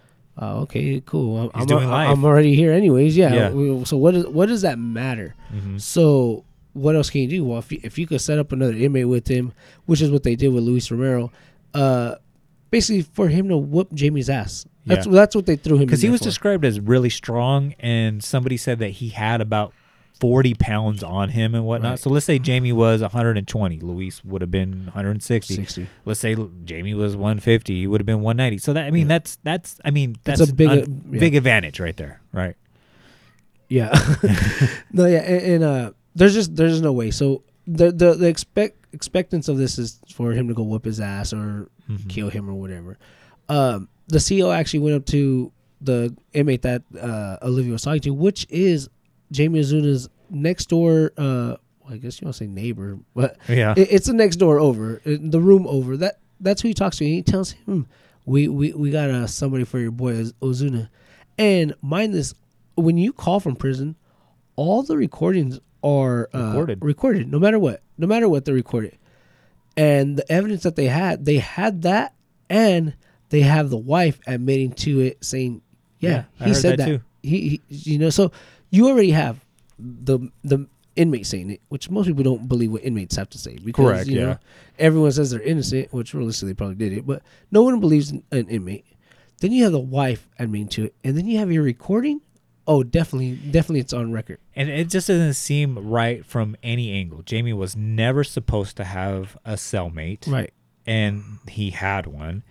Uh, okay, cool. I'm, He's I'm, life. I'm already here, anyways. Yeah. Yeah. we- So what is what does that matter? Mhm. So what else can you do? Well, if you, if you could set up another inmate with him, which is what they did with Luis Romero, uh, basically for him to whoop Jamie's ass. That's Yeah. that's what they threw him. because he was for. described as really strong, and somebody said that he had about forty pounds on him and whatnot. Right. So let's say Jamie was 120, Luis would have been 160. 60. Let's say Jamie was 150, he would have been 190. So that I mean that's that's I mean That's a big, un- uh, yeah. big advantage right there, right? Yeah. no, yeah, and, and uh, there's just there's no way. So the the the expect expectance of this is for him to go whoop his ass or Mhm. kill him or whatever. Um, the CEO actually went up to the inmate that uh, Olivia was talking to, which is Jamie Osuna's next door. Uh, well, I guess you want to say neighbor, but Yeah. it, it's the next door over, the room over. That that's who he talks to. And he tells him, "We we we got uh, somebody for your boy Osuna." And mind this, when you call from prison, all the recordings are uh, Recorded. Recorded, no matter what, no matter what, they're recorded. And the evidence that they had, they had that, and they have the wife admitting to it, saying, "Yeah, Yeah, he said that that." He, he, you know, so you already have the the inmate saying it, which most people don't believe what inmates have to say because Correct, you know yeah. everyone says they're innocent, which realistically they probably did it, but no one believes in an inmate. Then you have the wife admitting to it, and then you have your recording. Oh, definitely, definitely, it's on record. And it just doesn't seem right from any angle. Jamie was never supposed to have a cellmate. Right. and he had one.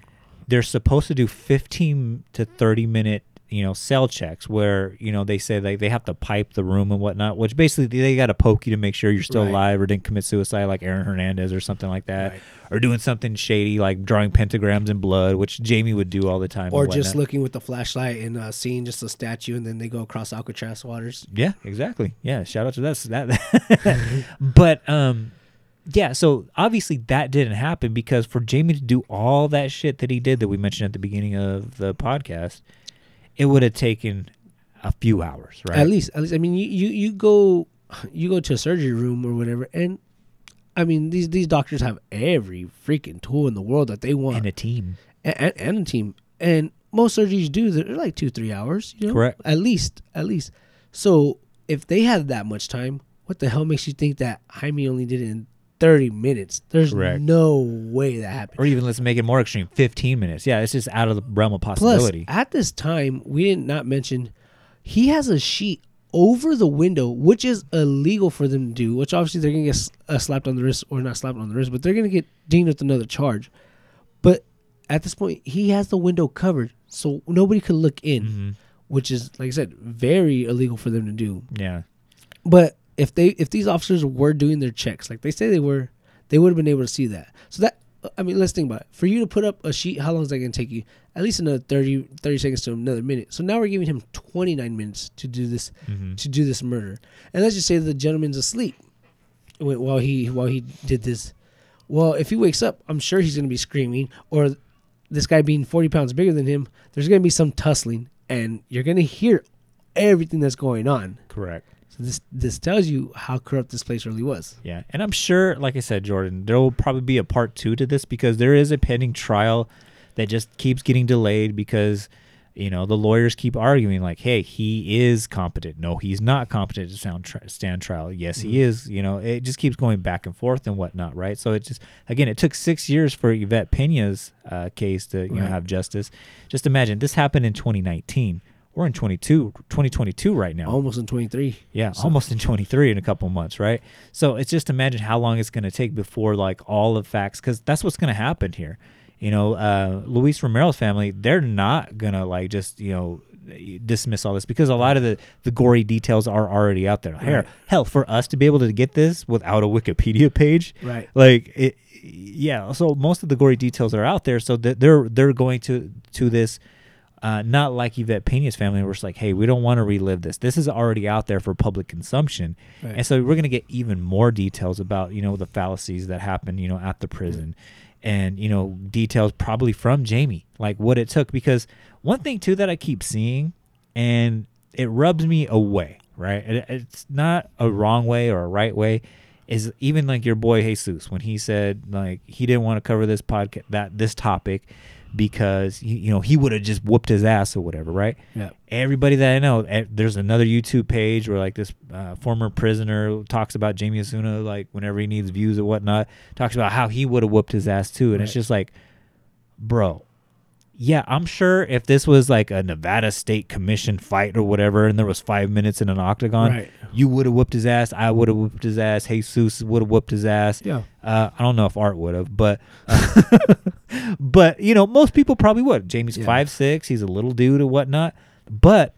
They're supposed to do 15 to 30 minute, you know, cell checks where, you know, they say like they have to pipe the room and whatnot, which basically they got to poke you to make sure you're still Right. alive or didn't commit suicide like Aaron Hernandez or something like that. Or doing something shady like drawing pentagrams in blood, which Jamie would do all the time. Or just looking with the flashlight and uh, seeing just a statue, and then they go across Alcatraz waters. Yeah, exactly. Yeah, shout out to that. that. but um, yeah. So obviously that didn't happen because for Jamie to do all that shit that he did that we mentioned at the beginning of the podcast, it would have taken a few hours, right? At least, at least, I mean, you, you you go you go to a surgery room or whatever, and I mean these these doctors have every freaking tool in the world that they want and a team. and, and, and a team. And most surgeries do they're like two three hours, you know, Correct. At least, at least. So if they had that much time, what the hell makes you think that Jaime only did it in thirty minutes? There's Correct. no way that happened. Or even let's make it more extreme, 15 minutes. Yeah, it's just out of the realm of Plus, possibility. at this time, we did not mention he has a sheet over the window, which is illegal for them to do. Which obviously they're gonna get uh, slapped on the wrist, or not slapped on the wrist, but they're gonna get dinged with another charge. But at this point, he has the window covered, so nobody could look in, Mm-hmm. which is, like I said, very illegal for them to do. yeah. But if they if these officers were doing their checks like they say they were, they would have been able to see that. So that I mean, let's think about it. For you to put up a sheet, how long is that going to take you? At least another 30, 30 seconds to another minute. So now we're giving him 29 minutes to do this Mm-hmm. to do this murder. And let's just say the gentleman's asleep while he while he did this. Well, if he wakes up, I'm sure he's going to be screaming or this guy being 40 pounds bigger than him, there's going to be some tussling and you're going to hear everything that's going on. Correct. So this this tells you how corrupt this place really was. Yeah, and I'm sure, like I said, Jordan, there will probably be a part two to this because there is a pending trial that just keeps getting delayed because you know the lawyers keep arguing like, "Hey, he is competent. No, he's not competent to tri- stand trial. Yes, he is. You know, it just keeps going back and forth and whatnot, right? So it just again, it took six years for Yvette Pena's uh, case to you know have justice. Just imagine this happened in 2019. We're in 22 2022 right now Almost in 23. yeah, almost in 23 in a couple months, right? So it's just imagine how long it's going to take before like all the facts, because that's what's going to happen here. You know, uh, Luis Romero's family, they're not gonna like just you know dismiss all this because a lot of the the gory details are already out there. Hell, Right. hell, for us to be able to get this without a Wikipedia page, Right. Like it, yeah. So most of the gory details are out there, so they're they're going to to this uh, not like Yvette Pena's family, where it's like, hey, we don't want to relive this. This is already out there for public consumption, Right. and so we're going to get even more details about you know the fallacies that happened, you know, at the prison, and you know details probably from Jamie, like what it took. Because one thing too that I keep seeing, and it rubs me away, right? It, it's not a wrong way or a right way. Is even like your boy Jesus when he said like he didn't want to cover this podcast that this topic because you know he would have just whooped his ass or whatever, right? Yeah. Everybody that I know, eh, there's another YouTube page where like this uh, former prisoner talks about Jamie Osuna, like whenever he needs views or whatnot, talks about how he would have whooped his ass too, and it's just like, bro, yeah, I'm sure if this was like a Nevada State Commission fight or whatever, and there was five minutes in an octagon, Right. you would have whooped his ass. I would have whooped his ass. Jesus would have whooped his ass. Yeah. Uh, I don't know if Art would have, but but you know most people probably would. Jamie's Yeah. five six. He's a little dude or whatnot, but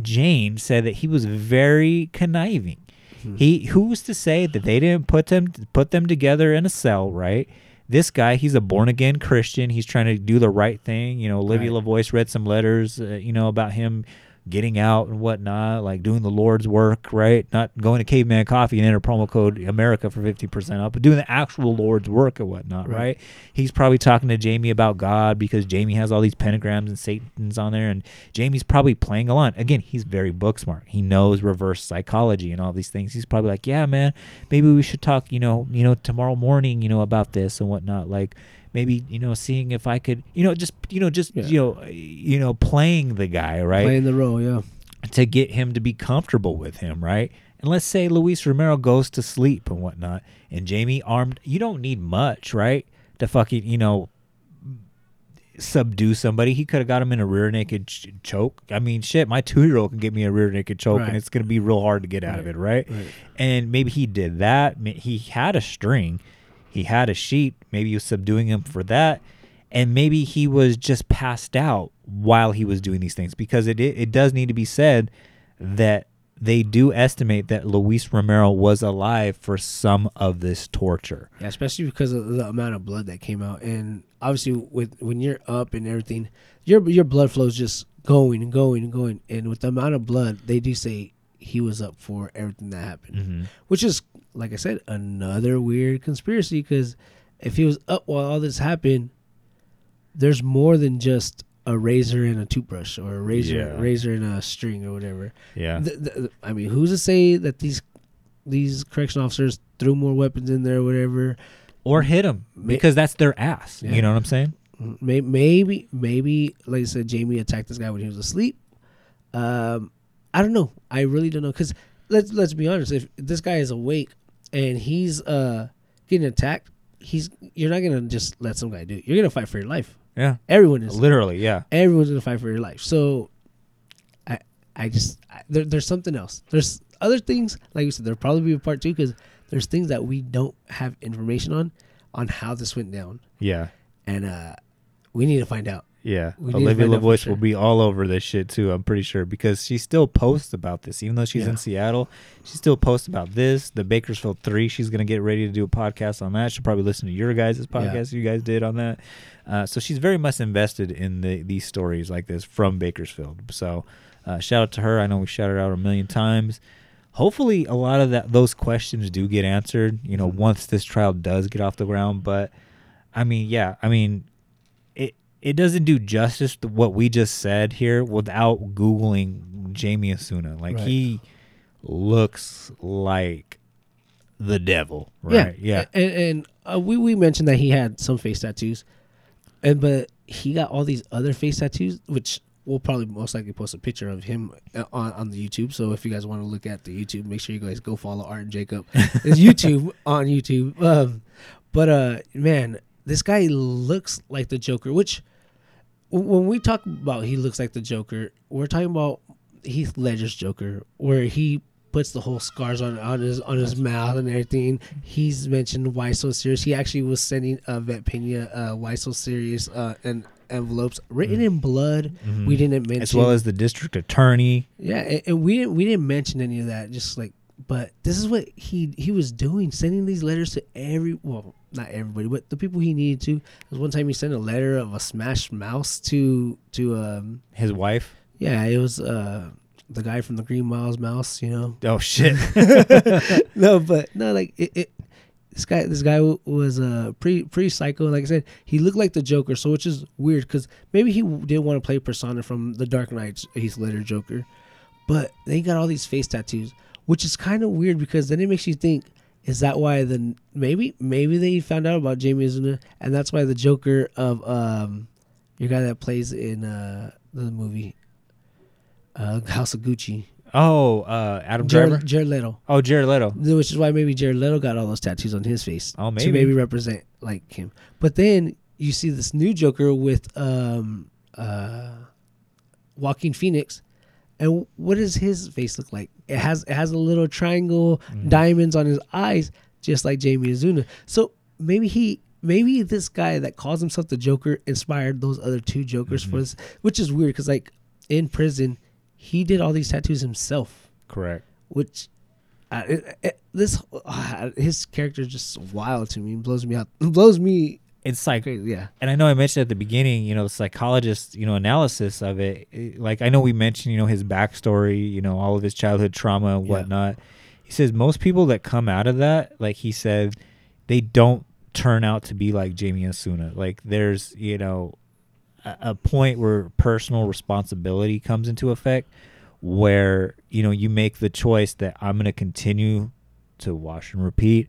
Jane said that he was very conniving. Hmm. He who's to say that they didn't put them put them together in a cell, right? This guy, he's a born again Christian. He's trying to do the right thing. You know, Olivia Right. LaVoice read some letters, uh, you know, about him getting out and whatnot, like doing the Lord's work, right? Not going to Caveman Coffee and enter promo code America for fifty percent off, but doing the actual Lord's work and whatnot, right. Right. He's probably talking to Jamie about God because Jamie has all these pentagrams and Satan's on there, and Jamie's probably playing along. Again, he's very book smart. He knows reverse psychology and all these things. He's probably like, yeah, man, maybe we should talk, you know, you know, tomorrow morning, you know, about this and whatnot. Like maybe you know, seeing if I could, you know, just you know, just Yeah. you know, you know, playing the guy, right? Playing the role, yeah. to get him to be comfortable with him, right? And let's say Luis Romero goes to sleep and whatnot, and Jamie armed. You don't need much, right? To fucking, you know, subdue somebody. He could have got him in a rear naked ch- choke. I mean, shit, my two year old can get me a rear naked choke, Right. and it's gonna be real hard to get out of it, right? right. And maybe he did that. He had a string, he had a sheet. Maybe he was subduing him for that, and maybe he was just passed out while he was doing these things because it it, it does need to be said that they do estimate that Luis Romero was alive for some of this torture. Yeah, especially because of the amount of blood that came out, and obviously with when you're up and everything, your your blood flow is just going and going and going, and with the amount of blood, they do say he was up for everything that happened, Mm-hmm. which is like I said, another weird conspiracy because if he was up while all this happened, there's more than just a razor and a toothbrush or a razor Yeah. razor and a string or whatever. Yeah. Th- th- I mean, who's to say that these these correction officers threw more weapons in there or whatever? or hit him because that's their ass. Yeah. You know what I'm saying? May- Maybe, maybe, like I said, Jamie attacked this guy when he was asleep. Um, I don't know. I really don't know. Cause let's let's be honest. If this guy is awake and he's uh getting attacked, he's you're not gonna just let some guy do it. You're gonna fight for your life. Yeah. Everyone is. Literally, yeah. Everyone's gonna fight for your life. So, I I just I, there, there's something else. There's other things like you said. There'll probably be a part two because there's things that we don't have information on on how this went down, Yeah. and uh we need to find out. Yeah, We Olivia LaVoice sure. will be all over this shit too. I'm pretty sure because she still posts about this, even though she's Yeah. in Seattle. She still posts about this. The Bakersfield Three. She's gonna get ready to do a podcast on that. She'll probably listen to your guys' podcast you guys did on that. Uh, so she's very much invested in the these stories like this from Bakersfield. So uh, shout out to her. I know we shouted out a million times. Hopefully, a lot of that those questions do get answered. You know, once this trial does get off the ground. But I mean, yeah, I mean, it doesn't do justice to what we just said here without googling Jamie Osuna. Like Right. he looks like the devil, right? Yeah, And, and uh, we we mentioned that he had some face tattoos, and but he got all these other face tattoos, which we'll probably most likely post a picture of him uh, on on the YouTube. So if you guys want to look at the YouTube, make sure you guys go follow Art and Jacob. It's YouTube on YouTube. Um, but uh, man, this guy looks like the Joker, which when we talk about he looks like the Joker, we're talking about Heath Ledger's Joker, where he puts the whole scars on on his on his mouth and everything. He's mentioned why so serious. He actually was sending uh, Vet Pena uh, why so serious uh, and envelopes written in blood. We didn't mention Mm-hmm. as well as the district attorney. yeah, and, and we didn't we didn't mention any of that. Just like, but this is what he he was doing, sending these letters to every well, not everybody, but the people he needed to. There was one time he sent a letter of a smashed mouse to to um His wife. yeah, it was uh the guy from the Green Miles mouse, you know. Oh shit. no, but no, like it. it this guy, this guy w- was uh, pretty pretty psycho. Like I said, he looked like the Joker, so which is weird because maybe he w- didn't want to play Persona from the Dark Knight's Heath Ledger Joker, but they got all these face tattoos, which is kind of weird because then it makes you think: Is that why the maybe maybe they found out about Jamie Osuna, and that's why the Joker of um your guy that plays in uh the movie uh House of Gucci, oh, uh, Adam Jared, Driver. Jared Leto. Oh, Jared Leto. Which is why maybe Jared Leto got all those tattoos on his face. Oh, To maybe. maybe represent like him. But then you see this new Joker with um uh Joaquin Phoenix. And what does his face look like? It has it has a little triangle Mm. diamonds on his eyes, just like Jamie Osuna. So maybe he maybe this guy that calls himself the Joker inspired those other two Jokers Mm-hmm. for this, which is weird because like in prison, he did all these tattoos himself Correct. which uh, it, it, this uh, his character is just wild to me. It blows me out. Blows me It's like crazy. Yeah. and I know I mentioned at the beginning, you know, the psychologist, you know, analysis of it. it- Like I know we mentioned, you know, his backstory, you know, all of his childhood trauma and Yeah. whatnot. He says most people that come out of that, like he said, they don't turn out to be like Jamie Osuna. Like there's, you know, a, a point where personal responsibility comes into effect where, you know, you make the choice that I'm going to continue to wash and repeat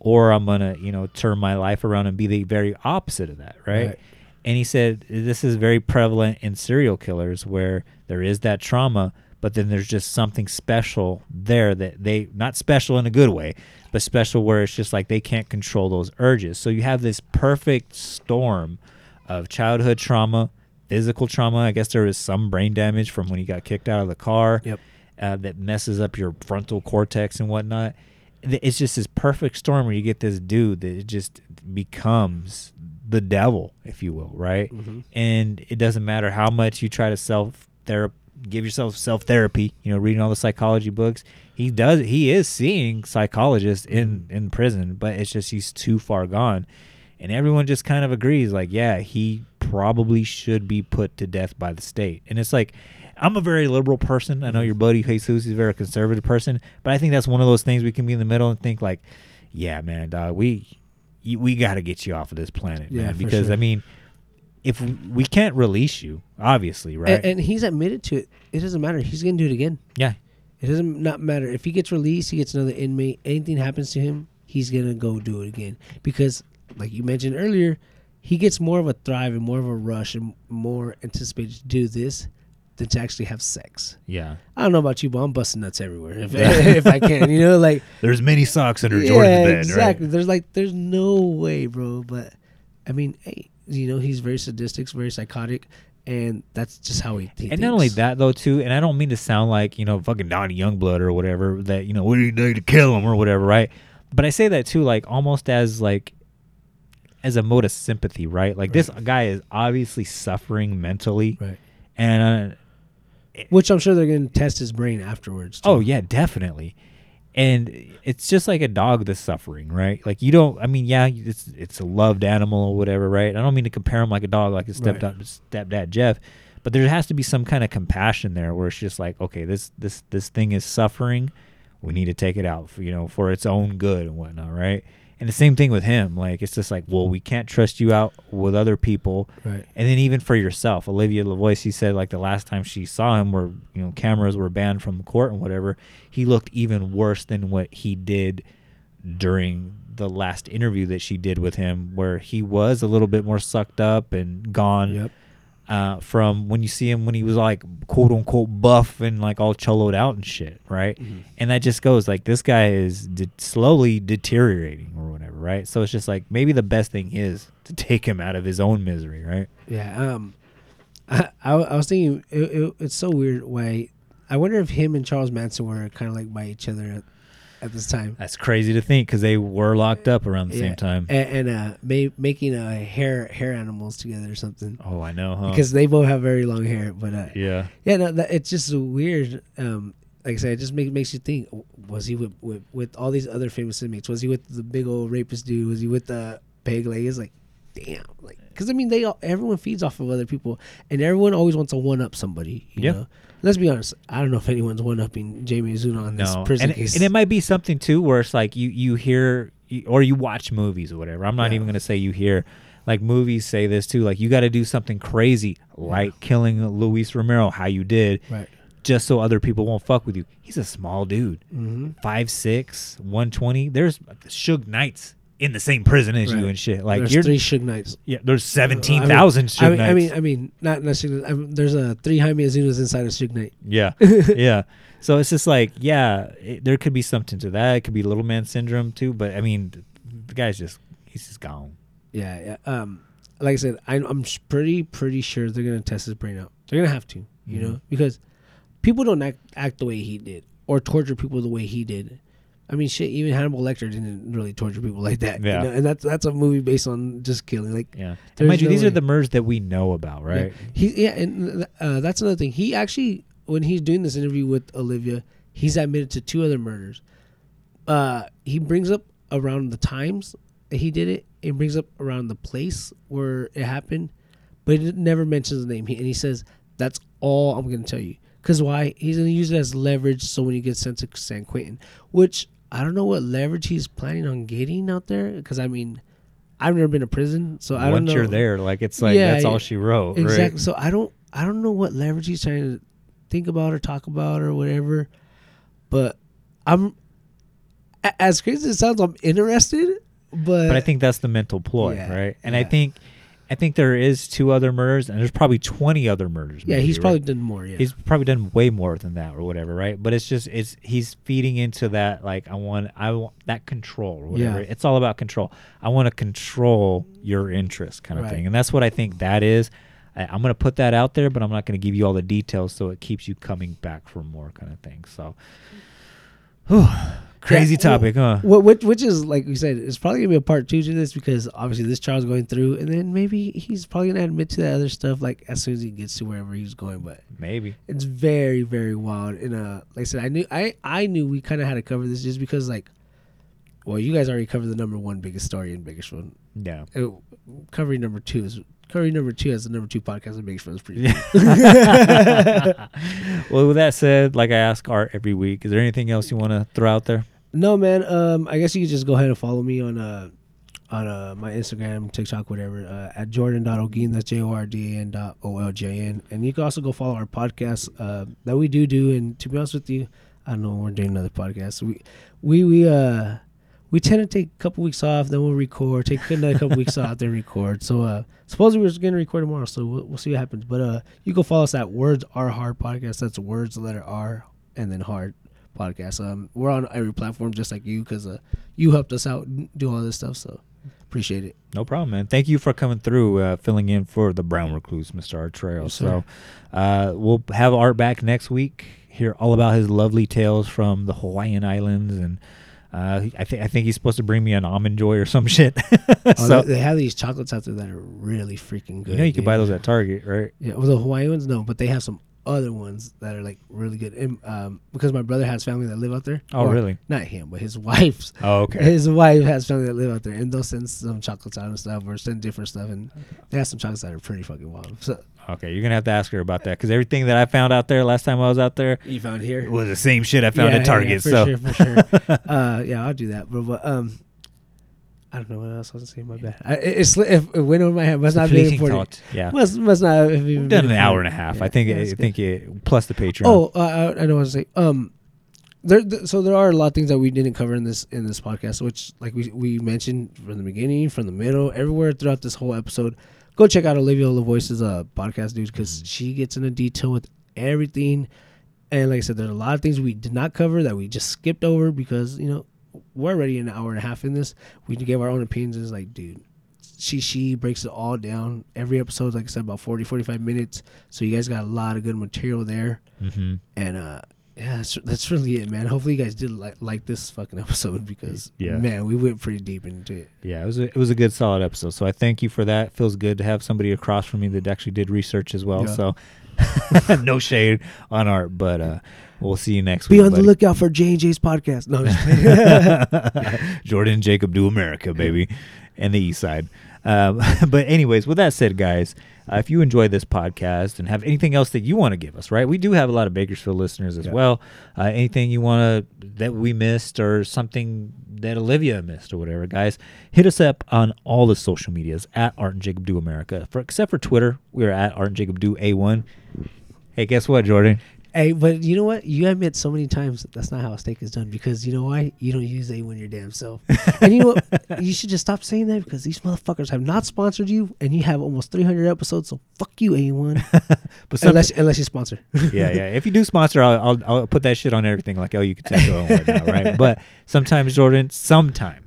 or I'm to, you know, turn my life around and be the very opposite of that, right? Right. And he said this is very prevalent in serial killers where there is that trauma, but then there's just something special there that they not special in a good way, but special where it's just like they can't control those urges. So you have this perfect storm of childhood trauma, physical trauma. I guess there is some brain damage from when he got kicked out of the car Yep. uh, that messes up your frontal cortex and whatnot. It's just this perfect storm where you get this dude that just becomes the devil, if you will, right? Mm-hmm. And it doesn't matter how much you try to self therapy, give yourself self therapy. You know, reading all the psychology books. He does. He is seeing psychologists in mm-hmm. in prison, but it's just he's too far gone, and everyone just kind of agrees. Like, yeah, he probably should be put to death by the state. And it's like, I'm a very liberal person. I know your mm-hmm. buddy Jesus is a very conservative person, but I think that's one of those things we can be in the middle and think like, yeah, man, dog, we you, we got to get you off of this planet, Yeah, man, because sure. I mean, if we, we can't release you, obviously, right? And, and he's admitted to it. It doesn't matter. He's gonna do it again. yeah, It doesn't not matter if he gets released. He gets another inmate. Anything happens to him, he's gonna go do it again because, like you mentioned earlier, he gets more of a thrive and more of a rush and more anticipated to do this than to actually have sex. yeah. I don't know about you, but I'm busting nuts everywhere if, if I can. You know, like There's many socks under yeah, Jordan's bed, exactly. right? There's like there's no way, bro. But I mean, hey, you know, he's very sadistic, very psychotic, and that's just how he. he And not only that though, too, and I don't mean to sound like you know fucking Donny Youngblood or whatever that you know what do you do to kill him or whatever, right? But I say that too, like almost as like as a mode of sympathy, right? Like this guy is obviously suffering mentally, right. and uh, Which I'm sure they're going to test his brain afterwards. Too. Oh yeah, definitely. And it's just like a dog that's suffering, right? Like you don't. I mean, yeah, it's it's a loved animal or whatever, right? I don't mean to compare him like a dog, like his Right. stepdad, stepdad Jeff, but there has to be some kind of compassion there, where it's just like, okay, this this this thing is suffering. We need to take it out, for, you know, for its own good and whatnot, right? And the same thing with him. Like it's just like, well, we can't trust you out with other people, Right. and then even for yourself, Olivia LaVoice, he said like the last time she saw him, where you know cameras were banned from court and whatever, he looked even worse than what he did during the last interview that she did with him, where he was a little bit more sucked up and gone. Yep. Uh, from when you see him when he was like quote unquote buff and like all choloed out and shit, right? And that just goes like this guy is de- slowly deteriorating or whatever, right? So it's just like maybe the best thing is to take him out of his own misery, right? Yeah. Um, I, I, I was thinking it, it, it's so weird why. I wonder if him and Charles Manson were kind of like by each other at, this time. That's crazy to think because they were locked up around the Yeah. same time. and, and uh, ma- making uh, hair hair animals together or something. Oh, I know, huh? Because they both have very long hair, but uh, yeah, yeah, no, that, it's just weird. Um, like I said, it just make, makes you think: was he with, with with all these other famous inmates? Was he with the big old rapist dude? Was he with the peg leg? It's like, damn, like because I mean, they all, everyone feeds off of other people, and everyone always wants to one up somebody. You Yeah. know? Let's be honest. I don't know if anyone's one upping Jamie Zuna on this no, prison and, case. and it might be something too where it's like you you hear or you watch movies or whatever. I'm not Yeah. even gonna say you hear. Like movies say this too. Like you got to do something crazy, like killing Luis Romero, how you did, right. just so other people won't fuck with you. He's a small dude, Mm-hmm. five six, one twenty. There's Suge Knights in the same prison as you and shit. Like There's you're three Suge Knights. yeah. There's I seventeen mean- Suge I mean, Knights. I mean, I mean, not necessarily. I mean, there's a three Jaime Osunas inside of Suge Knight. Yeah, yeah. So it's just like, yeah, it, there could be something to that. It could be little man syndrome too. But I mean, the guy's just he's just gone. Yeah, yeah. Um, like I said, I'm, I'm pretty pretty sure they're gonna test his brain out. They're gonna have to, you Mm-hmm. know, because people don't act act the way he did or torture people the way he did. I mean, shit. Even Hannibal Lecter didn't really torture people like that. Yeah. you know? and that's that's a movie based on just killing. Like, Yeah. And mind you, no these way. are the murders that we know about, right? Yeah. He yeah, and uh, that's another thing. He actually, when he's doing this interview with Olivia, he's admitted to two other murders. Uh, he brings up around the times that he did it. It brings up around the place where it happened, but it never mentions the name. He, and he says that's all I'm gonna tell you. Cause why? He's gonna use it as leverage. So when he gets sent to San Quentin, which I don't know what leverage he's planning on getting out there. Because I mean, I've never been to prison, so I don't Once know. you're there, like it's like Yeah, that's all she wrote. Exactly. Right? So I don't I don't know what leverage he's trying to think about or talk about or whatever. But I'm as crazy as it sounds, I'm interested. But, But I think that's the mental ploy, Yeah, right? And I think, I think there is two other murders, and there's probably twenty other murders. yeah, maybe, he's right? probably done more. Yeah, He's probably done way more than that or whatever, right? But it's just it's he's feeding into that like I want I want that control or whatever. Yeah. It's all about control. I want to control your interest kind of Right. thing, and that's what I think that is. I, I'm gonna put that out there, but I'm not gonna give you all the details so it keeps you coming back for more kind of thing. So, whew, crazy Yeah, topic, huh? Wh- which which is like we said, it's probably gonna be a part two to this because obviously this trial's going through, and then maybe he's probably gonna admit to that other stuff like as soon as he gets to wherever he's going. But Maybe. it's very very wild and uh like i said i knew i i knew we kind of had to cover this just because like well you guys already covered the number one biggest story in biggest one Yeah. uh, covering number two is covering number two as the number two podcast biggest one is pretty well, with that said, like I ask Art every week, is there anything else you want to throw out there? No man um i guess you could just go ahead and follow me on uh on uh my instagram tiktok whatever uh, at jordan.ogin that's j-o-r-d-a-n dot o-l-j-n and you can also go follow our podcast uh that we do do and to be honest with you i don't know we're doing another podcast. We we we uh we tend to take a couple weeks off then we'll record take another couple weeks off then record. So uh supposedly we're going to record tomorrow so we'll, we'll see what happens. But uh you can follow us at words are hard podcast. That's words letter r and then hard podcast um we're on every platform just like you because uh you helped us out do all this stuff so appreciate it No problem, man. Thank you for coming through, uh, filling in for the Brown Recluse, Mr. Art Trail. Yes, so, uh, we'll have Art back next week. Hear all about his lovely tales from the Hawaiian Islands, and uh, I think I think he's supposed to bring me an almond joy or some shit. oh, so they, they have these chocolates out there that are really freaking good you know you can buy those at Target, right? Yeah, well, the Hawaiian ones, no, but they have some other ones that are like really good. And, um, because my brother has family that live out there. Oh, Or, really? Not him, but his wife's. Oh, okay. His wife has family that live out there, and they'll send some chocolates out and stuff, or send different stuff, and they have some chocolates that are pretty fucking wild. So Okay, you're gonna have to ask her about that because everything that I found out there last time I was out there you found here was the same shit I found Yeah, at Target. yeah, for so sure, for sure. uh, yeah, I'll do that. But, but um, I don't know what else I was saying. My bad. I, it, it's if it went over my head. Must not fleeting important. thought. Yeah, Must must not have even we've done an hour and a half. Yeah, I think. yeah, I think it plus the Patreon. Oh, uh, I, I know what to say. Um, there, th- so there are a lot of things that we didn't cover in this in this podcast, which like we we mentioned from the beginning, from the middle, everywhere throughout this whole episode. Go check out Olivia LaVoice's uh podcast, dude, because she gets into detail with everything. And like I said, there's a lot of things we did not cover that we just skipped over because you know we're already an hour and a half in this. We gave our own opinions. It's like, dude, she she breaks it all down. Every episode, like I said, about 40, 45 minutes. So you guys got a lot of good material there. Mm-hmm. And uh, yeah, that's, that's really it, man. Hopefully you guys did like like this fucking episode because Yeah. man, we went pretty deep into it. Yeah, it was a, it was a good solid episode. So I thank you for that. It feels good to have somebody across from me that actually did research as well. Yeah. So no shade on art, but uh, we'll see you next Be week. on the lookout for J and J's podcast. No, I'm just kidding. Jordan and Jacob do America, baby, and the East Side. Um, but anyways, with that said, guys, uh, if you enjoy this podcast and have anything else that you want to give us, right? We do have a lot of Bakersfield listeners as well. Uh, anything you want to that we missed or something that Olivia missed or whatever, guys, hit us up on all the social medias at Art and Jacob Do America. For except for Twitter, we're at Art and Jacob Do A1. Hey, guess what, Jordan? Hey, but you know what? You admit so many times that that's not how a steak is done because you know why? You don't use A when you're damn self. and you know what? You should just stop saying that because these motherfuckers have not sponsored you, and you have almost 300 episodes. So fuck you, A1. But unless unless you sponsor. yeah, yeah. If you do sponsor, I'll, I'll I'll put that shit on everything, like oh, you can take and whatnot, right? But sometimes, Jordan, sometimes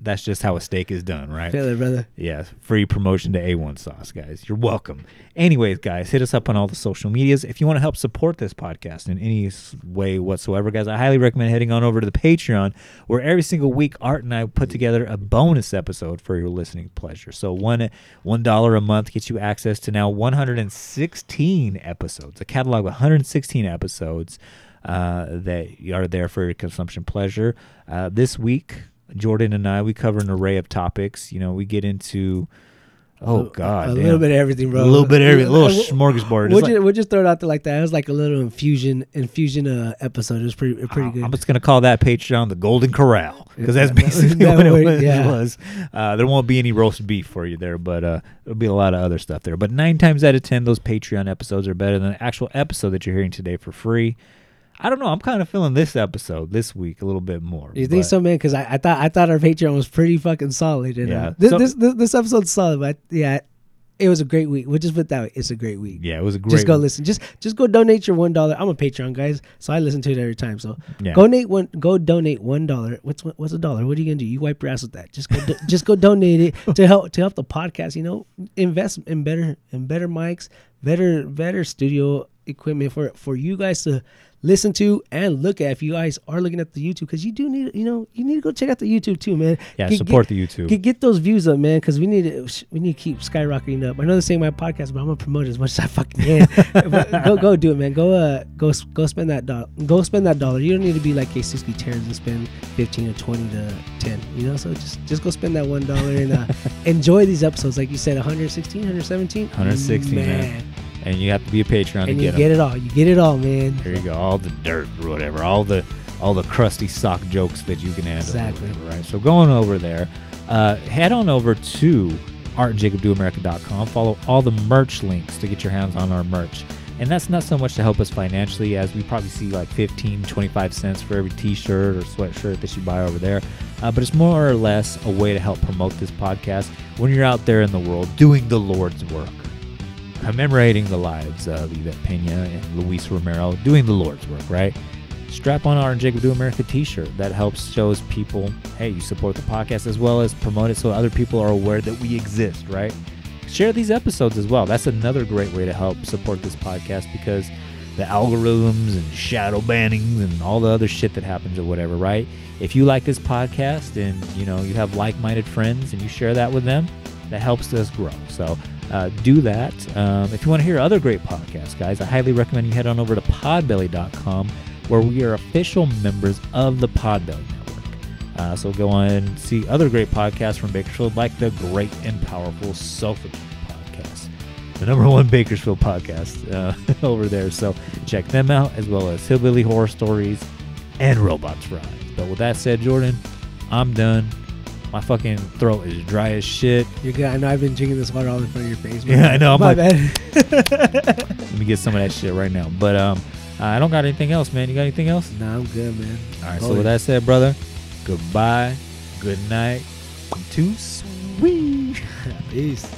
that's just how a steak is done, right? Feel it, brother. Yeah, free promotion to A1 sauce, guys. You're welcome. Anyways, guys, hit us up on all the social medias. If you want to help support this podcast in any way whatsoever, guys, I highly recommend heading on over to the Patreon, where every single week Art and I put together a bonus episode for your listening pleasure. So one one dollar a month gets you access to now 116 episodes, a catalog of 116 episodes uh, that are there for your consumption pleasure. Uh, this week, Jordan and I we cover an array of topics. You know, we get into oh god, a damn. little bit of everything, bro. a little bit of everything, a little smorgasbord. We'll It's like- just, we'll just throw it out there like that. It was like a little infusion infusion uh, episode. It was pretty pretty Uh, good. I'm just gonna call that Patreon the Golden Corral because that's basically that what it was. yeah. was. Uh, there won't be any roast beef for you there, but uh, there'll be a lot of other stuff there. But nine times out of ten, those Patreon episodes are better than the actual episode that you're hearing today for free. I don't know. I'm kind of feeling this episode this week a little bit more. You think so, man? Because I, I thought I thought our Patreon was pretty fucking solid. And, Yeah. uh, this, So- this this this episode's solid, but yeah, it was a great week. We'll just put that way. It's a great week. Yeah, it was a great. just go week. listen. Just just go donate your one dollar. I'm a Patreon guys, so I listen to it every time. So Yeah. go donate one. Go donate one dollar. What's what's a dollar? What are you gonna do? You wipe your ass with that. Just go do, just go donate it to help to help the podcast. You know, invest in better in better mics, better better studio equipment for for you guys to listen to and look at if you guys are looking at the YouTube because you do need you know you need to go check out the YouTube too, man. Yeah, Get- support get- the YouTube. Get, get those views up, man, because we need to we need to keep skyrocketing up. I know this ain't my podcast, but I'm gonna promote it as much as I fucking can. Go go do it, man. Go uh go go spend that dollar. Go spend that dollar. You don't need to be like Keisuke Terrence and spend fifteen or twenty to ten. You know, so just just go spend that one dollar and uh, enjoy these episodes. Like you said, 116, 117, 116, man. And you have to be a Patreon to And you get get it all. You get it all, man. There you go. All the dirt or whatever. All the all the crusty sock jokes that you can handle. Exactly. whatever, right. So going over there, uh, head on over to artjacobdoamerica.com. Follow all the merch links to get your hands on our merch. And that's not so much to help us financially, as we probably see like 15, 25 cents for every t shirt or sweatshirt that you buy over there. Uh, but it's more or less a way to help promote this podcast when you're out there in the world doing the Lord's work commemorating the lives of Yvette Pena and Luis Romero doing the Lord's work, right? Strap on our Jacob Do America t-shirt. That helps shows people, hey, you support the podcast as well as promote it so other people are aware that we exist, right? Share these episodes as well. That's another great way to help support this podcast because the algorithms and shadow bannings and all the other shit that happens or whatever, right? If you like this podcast and you know you have like-minded friends and you share that with them, that helps us grow. So uh, do that. Um, if you want to hear other great podcasts, guys, I highly recommend you head on over to podbelly.com where we are official members of the Podbelly Network. Uh, so go on and see other great podcasts from Bakersfield, like the Great and Powerful Sofa podcast, the number one Bakersfield podcast uh, over there. So check them out, as well as Hillbilly Horror Stories and Robots Rise. But with that said, Jordan, I'm done. My fucking throat is dry as shit. You're good. I know I've been drinking this water all in front of your face. Yeah, I know, I'm My like- bad. Let me get some of that shit right now. But um, I don't got anything else, man. You got anything else? nah, I'm good, man. All right. So with that said, brother, goodbye, good night, too sweet. Peace.